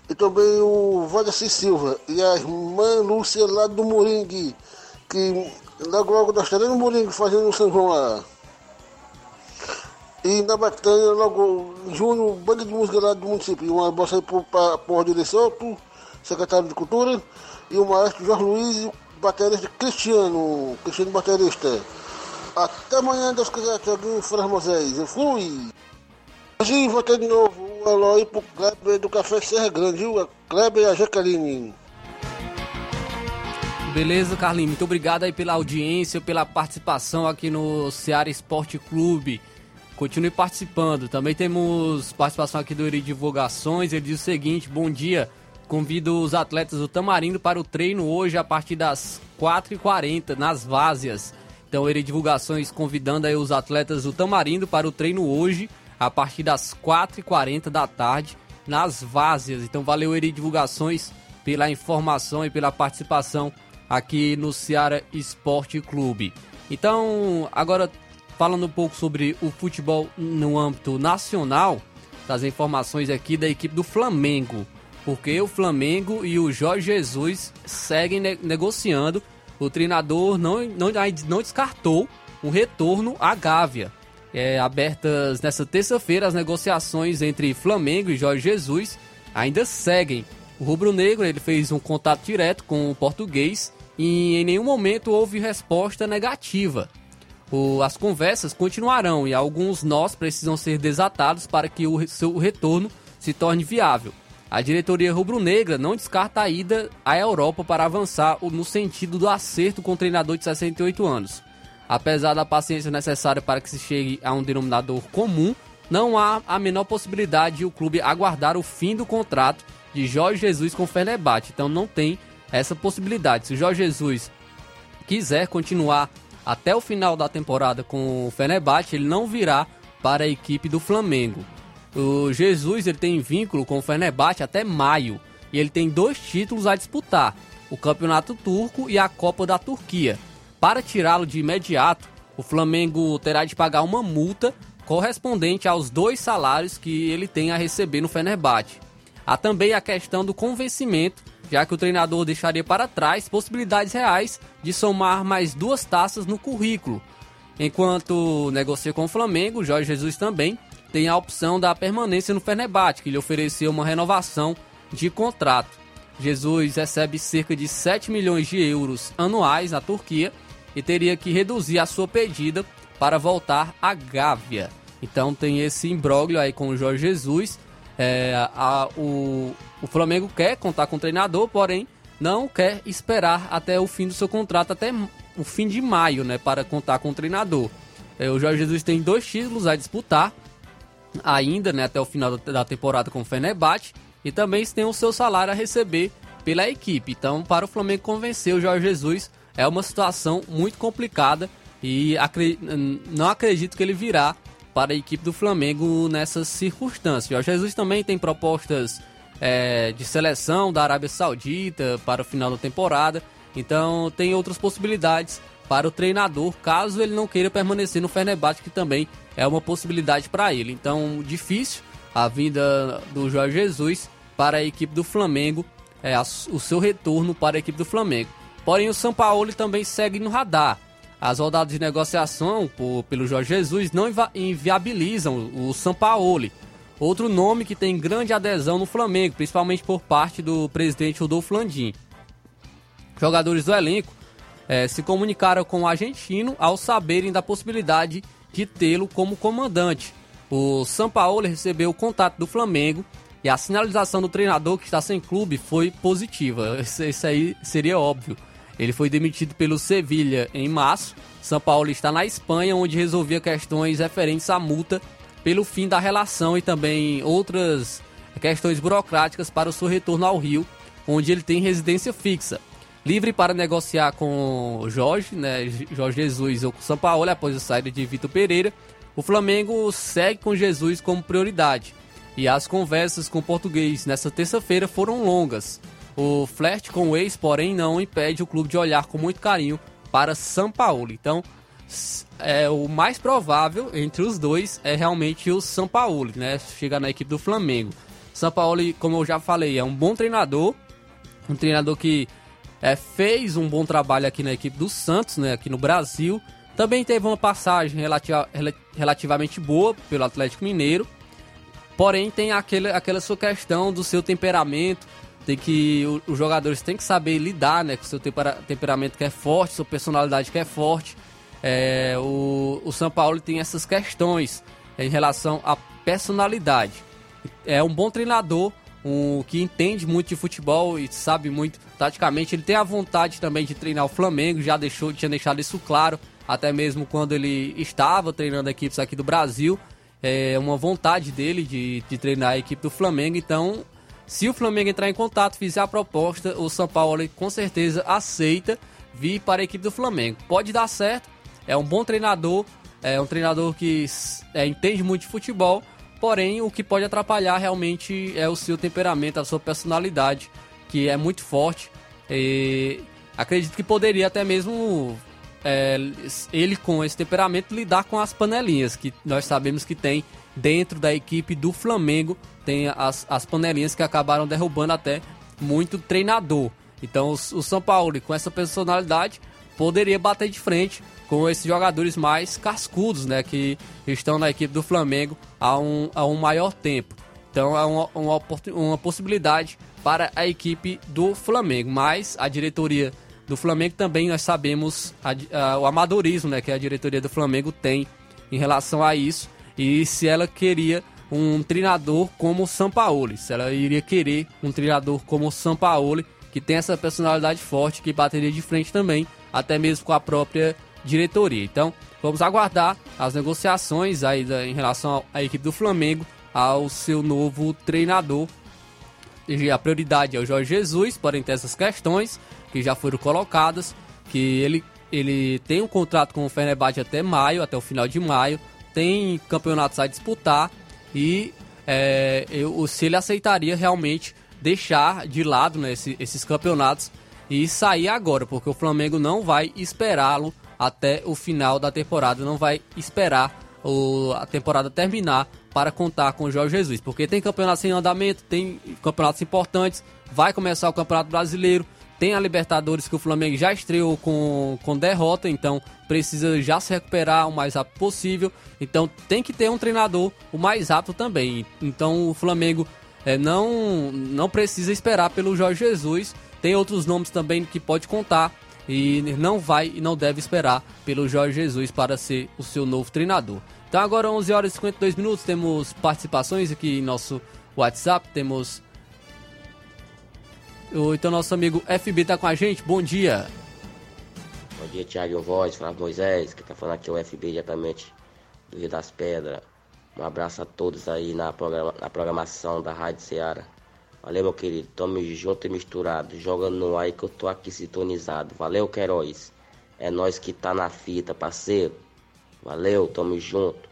e também o Valdeci Silva e a irmã Lúcia lá do Moringue, que logo logo nós estaremos no Moringue fazendo o São João lá. E na Batanha, logo em junho, banda de música lá do município, uma bolsa aí para Porra de Soto, secretário de Cultura, e o maestro Jorge Luiz baterista Cristiano, Cristiano baterista. Até amanhã, Deus quiser, Tiaguinho Fras Moisés. Eu fui! Hoje voltei de novo o aí pro Kleber do Café Serra Grande, viu? Kleber e a Jaqueline. Beleza, Carlinhos. Muito obrigado aí pela audiência, pela participação aqui no Ceará Esporte Clube. Continue participando. Também temos participação aqui do Eri Divulgações. Ele diz o seguinte: bom dia. Convido os atletas do Tamarindo para o treino hoje a partir das 4h40 nas Vázias. Então, Eri Divulgações convidando aí os atletas do Tamarindo para o treino hoje a partir das 4h40 da tarde nas Vázias. Então valeu Eri Divulgações pela informação e pela participação aqui no Ceará Esporte Clube. Então, agora falando um pouco sobre o futebol no âmbito nacional, das informações aqui da equipe do Flamengo. Porque o Flamengo e o Jorge Jesus seguem ne negociando. O treinador não, não, não descartou um retorno à Gávea é, abertas nessa terça-feira, as negociações entre Flamengo e Jorge Jesus ainda seguem. O rubro-negro ele fez um contato direto com o português e em nenhum momento houve resposta negativa. O, as conversas continuarão e alguns nós precisam ser desatados para que o seu retorno se torne viável. A diretoria rubro-negra não descarta a ida à Europa para avançar no sentido do acerto com o treinador de 68 anos. Apesar da paciência necessária para que se chegue a um denominador comum, não há a menor possibilidade de o clube aguardar o fim do contrato de Jorge Jesus com o Fenerbahçe. Então não tem essa possibilidade. Se o Jorge Jesus quiser continuar até o final da temporada com o Fenerbahçe, ele não virá para a equipe do Flamengo. O Jesus ele tem vínculo com o Fenerbahçe até maio e ele tem dois títulos a disputar: o Campeonato Turco e a Copa da Turquia. Para tirá-lo de imediato, o Flamengo terá de pagar uma multa correspondente aos dois salários que ele tem a receber no Fenerbahçe. Há também a questão do convencimento, já que o treinador deixaria para trás possibilidades reais de somar mais duas taças no currículo. Enquanto negocia com o Flamengo, Jorge Jesus também tem a opção da permanência no Fenerbahçe, que lhe ofereceu uma renovação de contrato. Jesus recebe cerca de 7 milhões de euros anuais na Turquia e teria que reduzir a sua pedida para voltar à Gávea. Então tem esse imbróglio aí com o Jorge Jesus. É, a, o, o Flamengo quer contar com o treinador, porém não quer esperar até o fim do seu contrato, até o fim de maio, né, para contar com o treinador. É, o Jorge Jesus tem dois títulos a disputar ainda, né, até o final da temporada com o Fenerbahçe e também tem o seu salário a receber pela equipe. Então, para o Flamengo convencer o Jorge Jesus é uma situação muito complicada e não acredito que ele virá para a equipe do Flamengo nessas circunstâncias. O Jorge Jesus também tem propostas é, de seleção da Arábia Saudita para o final da temporada. Então tem outras possibilidades para o treinador, caso ele não queira permanecer no Fenerbahçe, que também é uma possibilidade para ele. Então, difícil a vinda do Jorge Jesus para a equipe do Flamengo, é, o seu retorno para a equipe do Flamengo. Porém, o São Paulo também segue no radar. As rodadas de negociação por, pelo Jorge Jesus não inviabilizam o São Paulo. Outro nome que tem grande adesão no Flamengo, principalmente por parte do presidente Rodolfo Landim. Jogadores do elenco é, se comunicaram com o argentino ao saberem da possibilidade de tê-lo como comandante. O São Paulo recebeu o contato do Flamengo e a sinalização do treinador que está sem clube foi positiva. [laughs] Isso aí seria óbvio. Ele foi demitido pelo Sevilha em março. São Paulo está na Espanha, onde resolvia questões referentes à multa pelo fim da relação e também outras questões burocráticas para o seu retorno ao Rio, onde ele tem residência fixa. Livre para negociar com Jorge, né, Jorge Jesus ou com São Paulo após a saída de Vitor Pereira, o Flamengo segue com Jesus como prioridade. E as conversas com o português nessa terça-feira foram longas. O flerte com o ex, porém, não impede o clube de olhar com muito carinho para São Paulo. Então, é, o mais provável entre os dois é realmente o São Paulo, né? Chegar na equipe do Flamengo. São Paulo, como eu já falei, é um bom treinador, um treinador que é, fez um bom trabalho aqui na equipe do Santos, né? Aqui no Brasil. Também teve uma passagem relativa, relativamente boa pelo Atlético Mineiro. Porém, tem aquele, aquela sua questão do seu temperamento. Tem que. Os jogadores têm que saber lidar né, com o seu tempera, temperamento que é forte, sua personalidade que é forte. É, o, o São Paulo tem essas questões em relação à personalidade. É um bom treinador, um que entende muito de futebol e sabe muito taticamente. Ele tem a vontade também de treinar o Flamengo, já deixou, tinha deixado isso claro, até mesmo quando ele estava treinando equipes aqui do Brasil. É uma vontade dele de, de treinar a equipe do Flamengo. Então, se o Flamengo entrar em contato, fizer a proposta, o São Paulo com certeza aceita vir para a equipe do Flamengo. Pode dar certo, é um bom treinador, é um treinador que é, entende muito de futebol, porém o que pode atrapalhar realmente é o seu temperamento, a sua personalidade, que é muito forte. E acredito que poderia até mesmo é, ele com esse temperamento lidar com as panelinhas que nós sabemos que tem dentro da equipe do Flamengo. Tem as, as panelinhas que acabaram derrubando até muito treinador. Então o, o São Paulo, com essa personalidade, poderia bater de frente com esses jogadores mais cascudos, né, que estão na equipe do Flamengo há um, há um maior tempo. Então é uma, uma, uma possibilidade para a equipe do Flamengo, mas a diretoria do Flamengo também nós sabemos a, a, o amadorismo né, que a diretoria do Flamengo tem em relação a isso e se ela queria um treinador como o Sampaoli, se ela iria querer um treinador como o Sampaoli, que tem essa personalidade forte, que bateria de frente também, até mesmo com a própria diretoria. Então, vamos aguardar as negociações aí da, em relação à equipe do Flamengo ao seu novo treinador. E a prioridade é o Jorge Jesus, porém ter essas questões que já foram colocadas, que ele, ele tem um contrato com o Fenerbahçe até maio, até o final de maio, tem campeonatos a disputar e é, eu, se ele aceitaria realmente deixar de lado né, esse, esses campeonatos e sair agora, porque o Flamengo não vai esperá-lo até o final da temporada, não vai esperar o, a temporada terminar para contar com o Jorge Jesus, porque tem campeonatos em andamento, tem campeonatos importantes, vai começar o Campeonato Brasileiro, tem a Libertadores que o Flamengo já estreou com, com derrota, então precisa já se recuperar o mais rápido possível. Então tem que ter um treinador o mais rápido também. Então o Flamengo é, não, não precisa esperar pelo Jorge Jesus. Tem outros nomes também que pode contar e não vai e não deve esperar pelo Jorge Jesus para ser o seu novo treinador. Então agora 11 horas e 52 minutos, temos participações aqui em nosso WhatsApp, temos então nosso amigo FB tá com a gente. Bom dia. Bom dia, Thiago Voz, Flávio Moisés, que tá falando aqui é o FB diretamente do Rio das Pedras. Um abraço a todos aí na, programa, na programação da Rádio Ceará. Valeu, meu querido. Tamo junto e misturado. Joga no ar que eu tô aqui sintonizado. Valeu, Queiroz. É nós que tá na fita, parceiro. Valeu, tamo junto.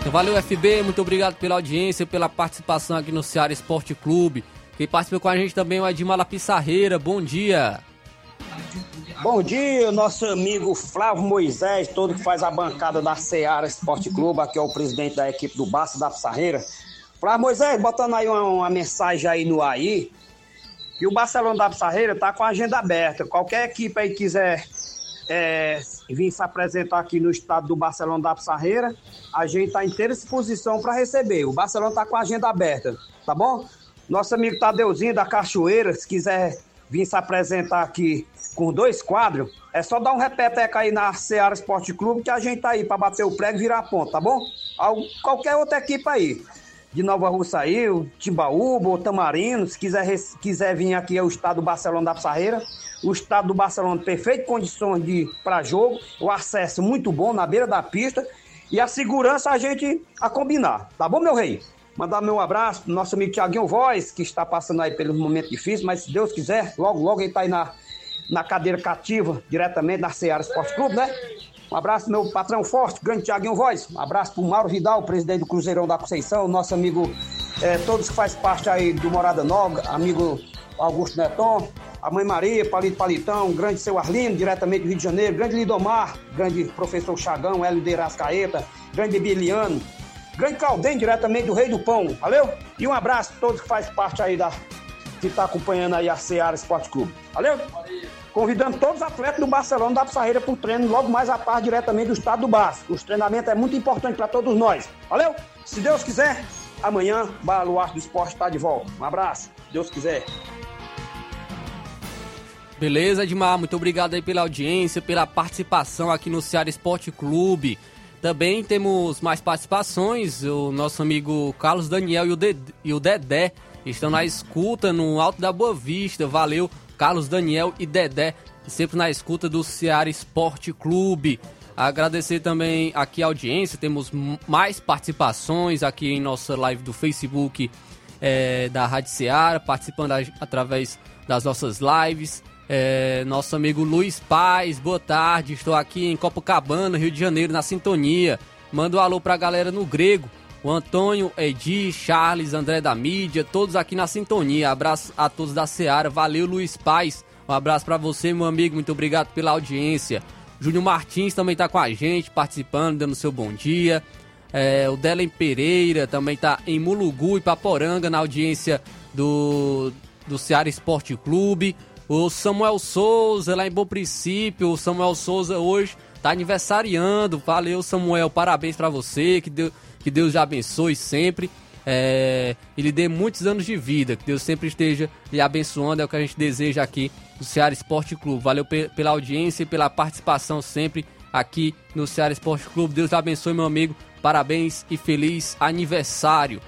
Então, valeu, FB. Muito obrigado pela audiência, pela participação aqui no Ceará Esporte Clube. Quem participou com a gente também é o Edmar Lapissarreira. Bom dia. Bom dia, nosso amigo Flávio Moisés, todo que faz a bancada da Ceará Esporte Clube, aqui é o presidente da equipe do Baço da Pissarreira. Flávio Moisés, botando aí uma, uma, mensagem aí no aí, que o Barcelona da Pissarreira tá com a agenda aberta. Qualquer equipe aí quiser é, vir se apresentar aqui no estado do Barcelona da Pissarreira, a gente está em inteira disposição para receber. O Barcelona tá com a agenda aberta, tá bom? Nosso amigo Tadeuzinho da Cachoeira, se quiser vir se apresentar aqui com dois quadros, é só dar um repeteca aí na Seara Esporte Clube que a gente tá aí para bater o prego e virar a ponta, tá bom? Qualquer outra equipe aí. De Nova Russaí, Timbaúba ou Tamarino, se quiser, se quiser vir aqui é o estado do Barcelona da Pissarreira. O estado do Barcelona perfeito condições de para jogo, o acesso muito bom na beira da pista e a segurança a gente a combinar, tá bom, meu rei? Mandar meu abraço pro nosso amigo Tiaguinho Voz, que está passando aí pelos momentos difíceis, mas se Deus quiser, logo, logo ele tá aí na, na cadeira cativa, diretamente da Seara Esporte Clube, né? Um abraço meu patrão forte, grande Tiaguinho Voz. Um abraço pro Mauro Vidal, presidente do Cruzeirão da Conceição, nosso amigo, é, todos que faz parte aí do Morada Nova, amigo Augusto Neton, a mãe Maria, Palito Palitão, grande seu Arlindo, diretamente do Rio de Janeiro, grande Lidomar, grande professor Chagão, Hélio de Rascaeta, grande Biliano, grande Caldem, diretamente do Rei do Pão, valeu? E um abraço a todos que faz parte aí da, que está acompanhando aí a Seara Esporte Clube, valeu? Convidando todos os atletas do Barcelona da Pissarreira para o treino logo mais à tarde diretamente do estado do Basco. Os treinamentos é muito importante para todos nós. Valeu? Se Deus quiser, amanhã Baluarte do Esporte está de volta. Um abraço, se Deus quiser. Beleza, Edmar, muito obrigado aí pela audiência, pela participação aqui no Ceará Esporte Clube. Também temos mais participações, o nosso amigo Carlos Daniel e o Dedé estão na escuta no Alto da Boa Vista. Valeu, Carlos Daniel e Dedé, sempre na escuta do Ceará Esporte Clube. Agradecer também aqui a audiência, temos mais participações aqui em nossa live do Facebook é, da Rádio Ceará, participando através das nossas lives. É, nosso amigo Luiz Paz, boa tarde, estou aqui em Copacabana, Rio de Janeiro, na sintonia. Manda um alô pra galera no grego, o Antônio, Edi, Charles, André da mídia, todos aqui na sintonia. Abraço a todos da Seara. Valeu, Luiz Paz. Um abraço para você, meu amigo. Muito obrigado pela audiência. Júnior Martins também está com a gente, participando, dando seu bom dia. É, o Delen Pereira também está em Mulugu e Paporanga, na audiência do, do Ceará Esporte Clube. O Samuel Souza, lá em Bom Princípio. O Samuel Souza hoje está aniversariando. Valeu, Samuel. Parabéns para você. Que Deus que Deus abençoe sempre. É, e lhe dê muitos anos de vida, que Deus sempre esteja lhe abençoando, é o que a gente deseja aqui no Ceará Esporte Clube. Valeu pela audiência e pela participação sempre aqui no Ceará Esporte Clube. Deus abençoe, meu amigo. Parabéns e feliz aniversário.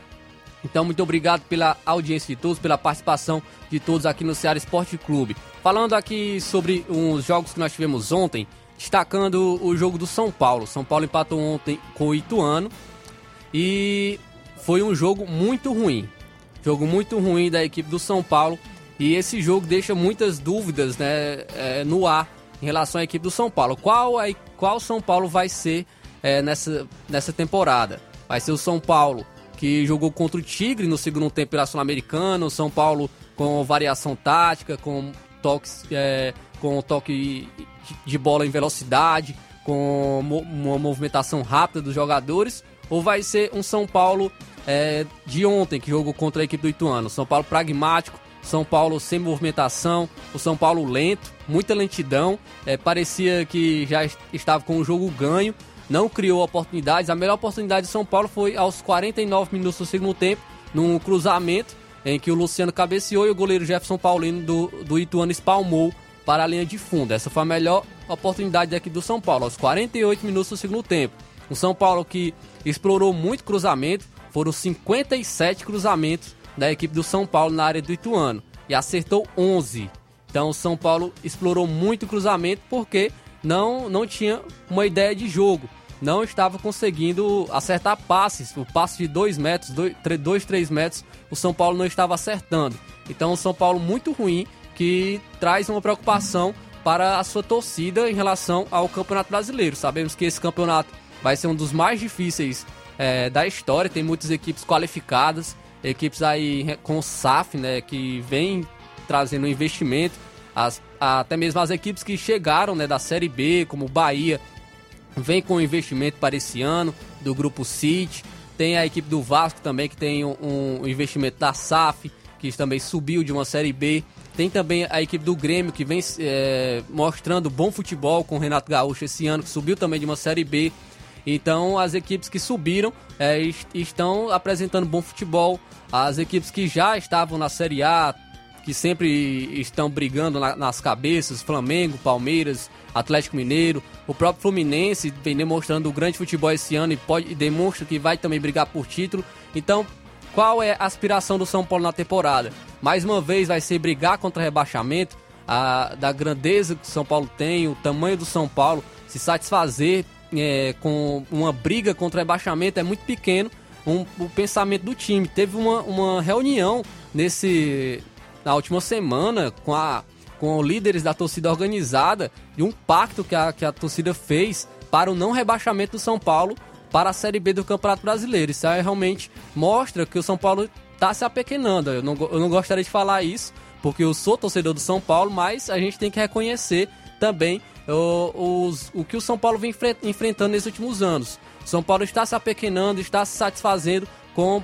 Então, muito obrigado pela audiência de todos, pela participação de todos aqui no Ceará Esporte Clube. Falando aqui sobre os jogos que nós tivemos ontem, destacando o jogo do São Paulo. São Paulo empatou ontem com o Ituano e foi um jogo muito ruim. Jogo muito ruim da equipe do São Paulo. E esse jogo deixa muitas dúvidas né, é, no ar em relação à equipe do São Paulo. Qual, é, qual São Paulo vai ser é, nessa, nessa temporada? Vai ser o São Paulo que jogou contra o Tigre no segundo tempo pela Sul-Americana. O São Paulo com variação tática, com toques, é, com toque de bola em velocidade, com uma movimentação rápida dos jogadores ou vai ser um São Paulo é, de ontem, que jogou contra a equipe do Ituano? São Paulo pragmático, São Paulo sem movimentação, o São Paulo lento, muita lentidão, é, parecia que já estava com o jogo ganho, não criou oportunidades. A melhor oportunidade de São Paulo foi aos 49 minutos do segundo tempo, num cruzamento em que o Luciano cabeceou e o goleiro Jefferson Paulino do, do Ituano espalmou para a linha de fundo. Essa foi a melhor oportunidade aqui do São Paulo, aos 48 minutos do segundo tempo. Um São Paulo que explorou muito cruzamento, foram 57 cruzamentos da equipe do São Paulo na área do Ituano e acertou 11. Então o São Paulo explorou muito cruzamento porque não, não tinha uma ideia de jogo. Não estava conseguindo acertar passes. O passe de 2 metros, 2, 3 metros, o São Paulo não estava acertando. Então o São Paulo muito ruim que traz uma preocupação para a sua torcida em relação ao Campeonato Brasileiro. Sabemos que esse campeonato vai ser um dos mais difíceis é, da história, tem muitas equipes qualificadas, equipes aí com SAF, né, que vem trazendo investimento, as, até mesmo as equipes que chegaram né, da Série B, como Bahia, vem com investimento para esse ano, do Grupo City, tem a equipe do Vasco também, que tem um, um investimento da SAF, que também subiu de uma Série B, tem também a equipe do Grêmio que vem é, mostrando bom futebol com o Renato Gaúcho esse ano, que subiu também de uma Série B. Então as equipes que subiram é, estão apresentando bom futebol. As equipes que já estavam na Série A, que sempre estão brigando na, nas cabeças, Flamengo, Palmeiras, Atlético Mineiro, o próprio Fluminense vem demonstrando o grande futebol esse ano e, pode, e demonstra que vai também brigar por título. Então, qual é a aspiração do São Paulo na temporada? Mais uma vez vai ser brigar contra rebaixamento, a, da grandeza que o São Paulo tem, o tamanho do São Paulo, se satisfazer é, com uma briga contra o rebaixamento é muito pequeno um, o pensamento do time. Teve uma, uma reunião nesse na última semana com a com líderes da torcida organizada e um pacto que a, que a torcida fez para o não rebaixamento do São Paulo para a Série B do Campeonato Brasileiro. Isso aí realmente mostra que o São Paulo está se apequenando. Eu não, eu não gostaria de falar isso, porque eu sou torcedor do São Paulo, mas a gente tem que reconhecer também o, os, o que o São Paulo vem enfrentando nesses últimos anos. São Paulo está se apequenando, está se satisfazendo com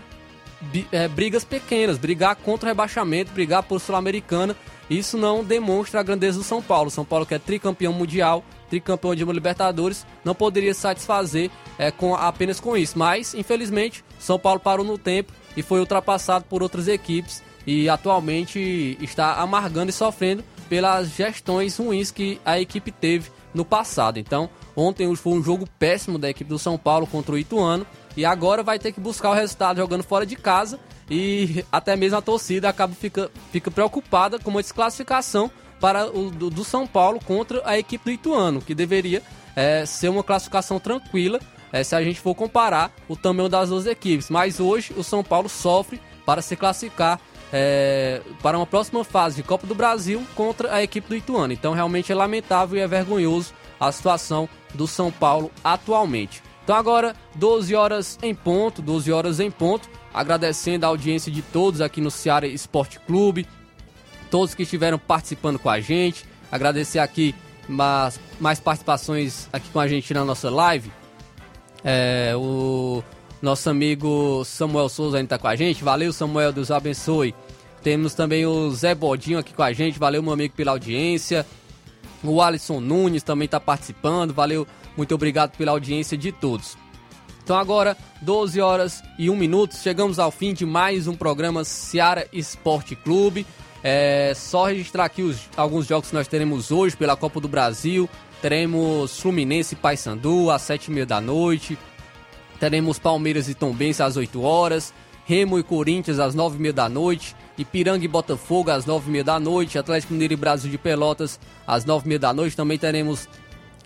é, brigas pequenas, brigar contra o rebaixamento, brigar por Sul-Americana. Isso não demonstra a grandeza do São Paulo. São Paulo que é tricampeão mundial, tricampeão de uma Libertadores, não poderia se satisfazer é, com, apenas com isso. Mas, infelizmente, São Paulo parou no tempo e foi ultrapassado por outras equipes e atualmente está amargando e sofrendo pelas gestões ruins que a equipe teve no passado. Então, ontem foi um jogo péssimo da equipe do São Paulo contra o Ituano e agora vai ter que buscar o resultado jogando fora de casa e até mesmo a torcida acaba fica, fica preocupada com uma desclassificação para o do, do São Paulo contra a equipe do Ituano, que deveria é, ser uma classificação tranquila é, se a gente for comparar o tamanho das duas equipes. Mas hoje o São Paulo sofre para se classificar é, para uma próxima fase de Copa do Brasil contra a equipe do Ituano. Então realmente é lamentável e é vergonhoso a situação do São Paulo atualmente. Então agora 12 horas em ponto, 12 horas em ponto, agradecendo a audiência de todos aqui no Ceará Esporte Clube, todos que estiveram participando com a gente, agradecer aqui mais, mais participações aqui com a gente na nossa live. É, o nosso amigo Samuel Souza ainda está com a gente. Valeu, Samuel, Deus abençoe. Temos também o Zé Bodinho aqui com a gente. Valeu, meu amigo, pela audiência. O Alisson Nunes também está participando. Valeu, muito obrigado pela audiência de todos. Então agora, 12 horas e 1 minuto, chegamos ao fim de mais um programa Seara Esporte Clube. É só registrar aqui os, alguns jogos que nós teremos hoje pela Copa do Brasil. Teremos Fluminense e Paysandu às 7h30 da noite. Teremos Palmeiras e Tombense às 8 horas. Remo e Corinthians às 9h30 da noite. Ipiranga e Botafogo às 9h30 da noite. Atlético Mineiro e Brasil de Pelotas às 9h30 da noite. Também teremos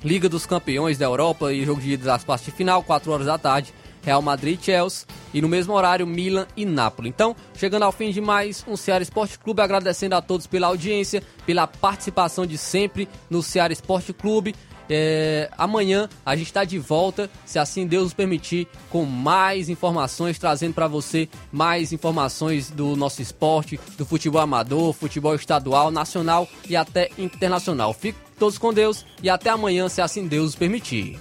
Liga dos Campeões da Europa e jogo de ida das partes de final, 4 horas da tarde. Real Madrid e Chelsea. E no mesmo horário, Milan e Nápoles. Então, chegando ao fim de mais um Ceará Esporte Clube, agradecendo a todos pela audiência, pela participação de sempre no Ceará Esporte Clube. É, amanhã a gente está de volta, se assim Deus nos permitir, com mais informações, trazendo para você mais informações do nosso esporte, do futebol amador, futebol estadual, nacional e até internacional. Fiquem todos com Deus e até amanhã, se assim Deus nos permitir.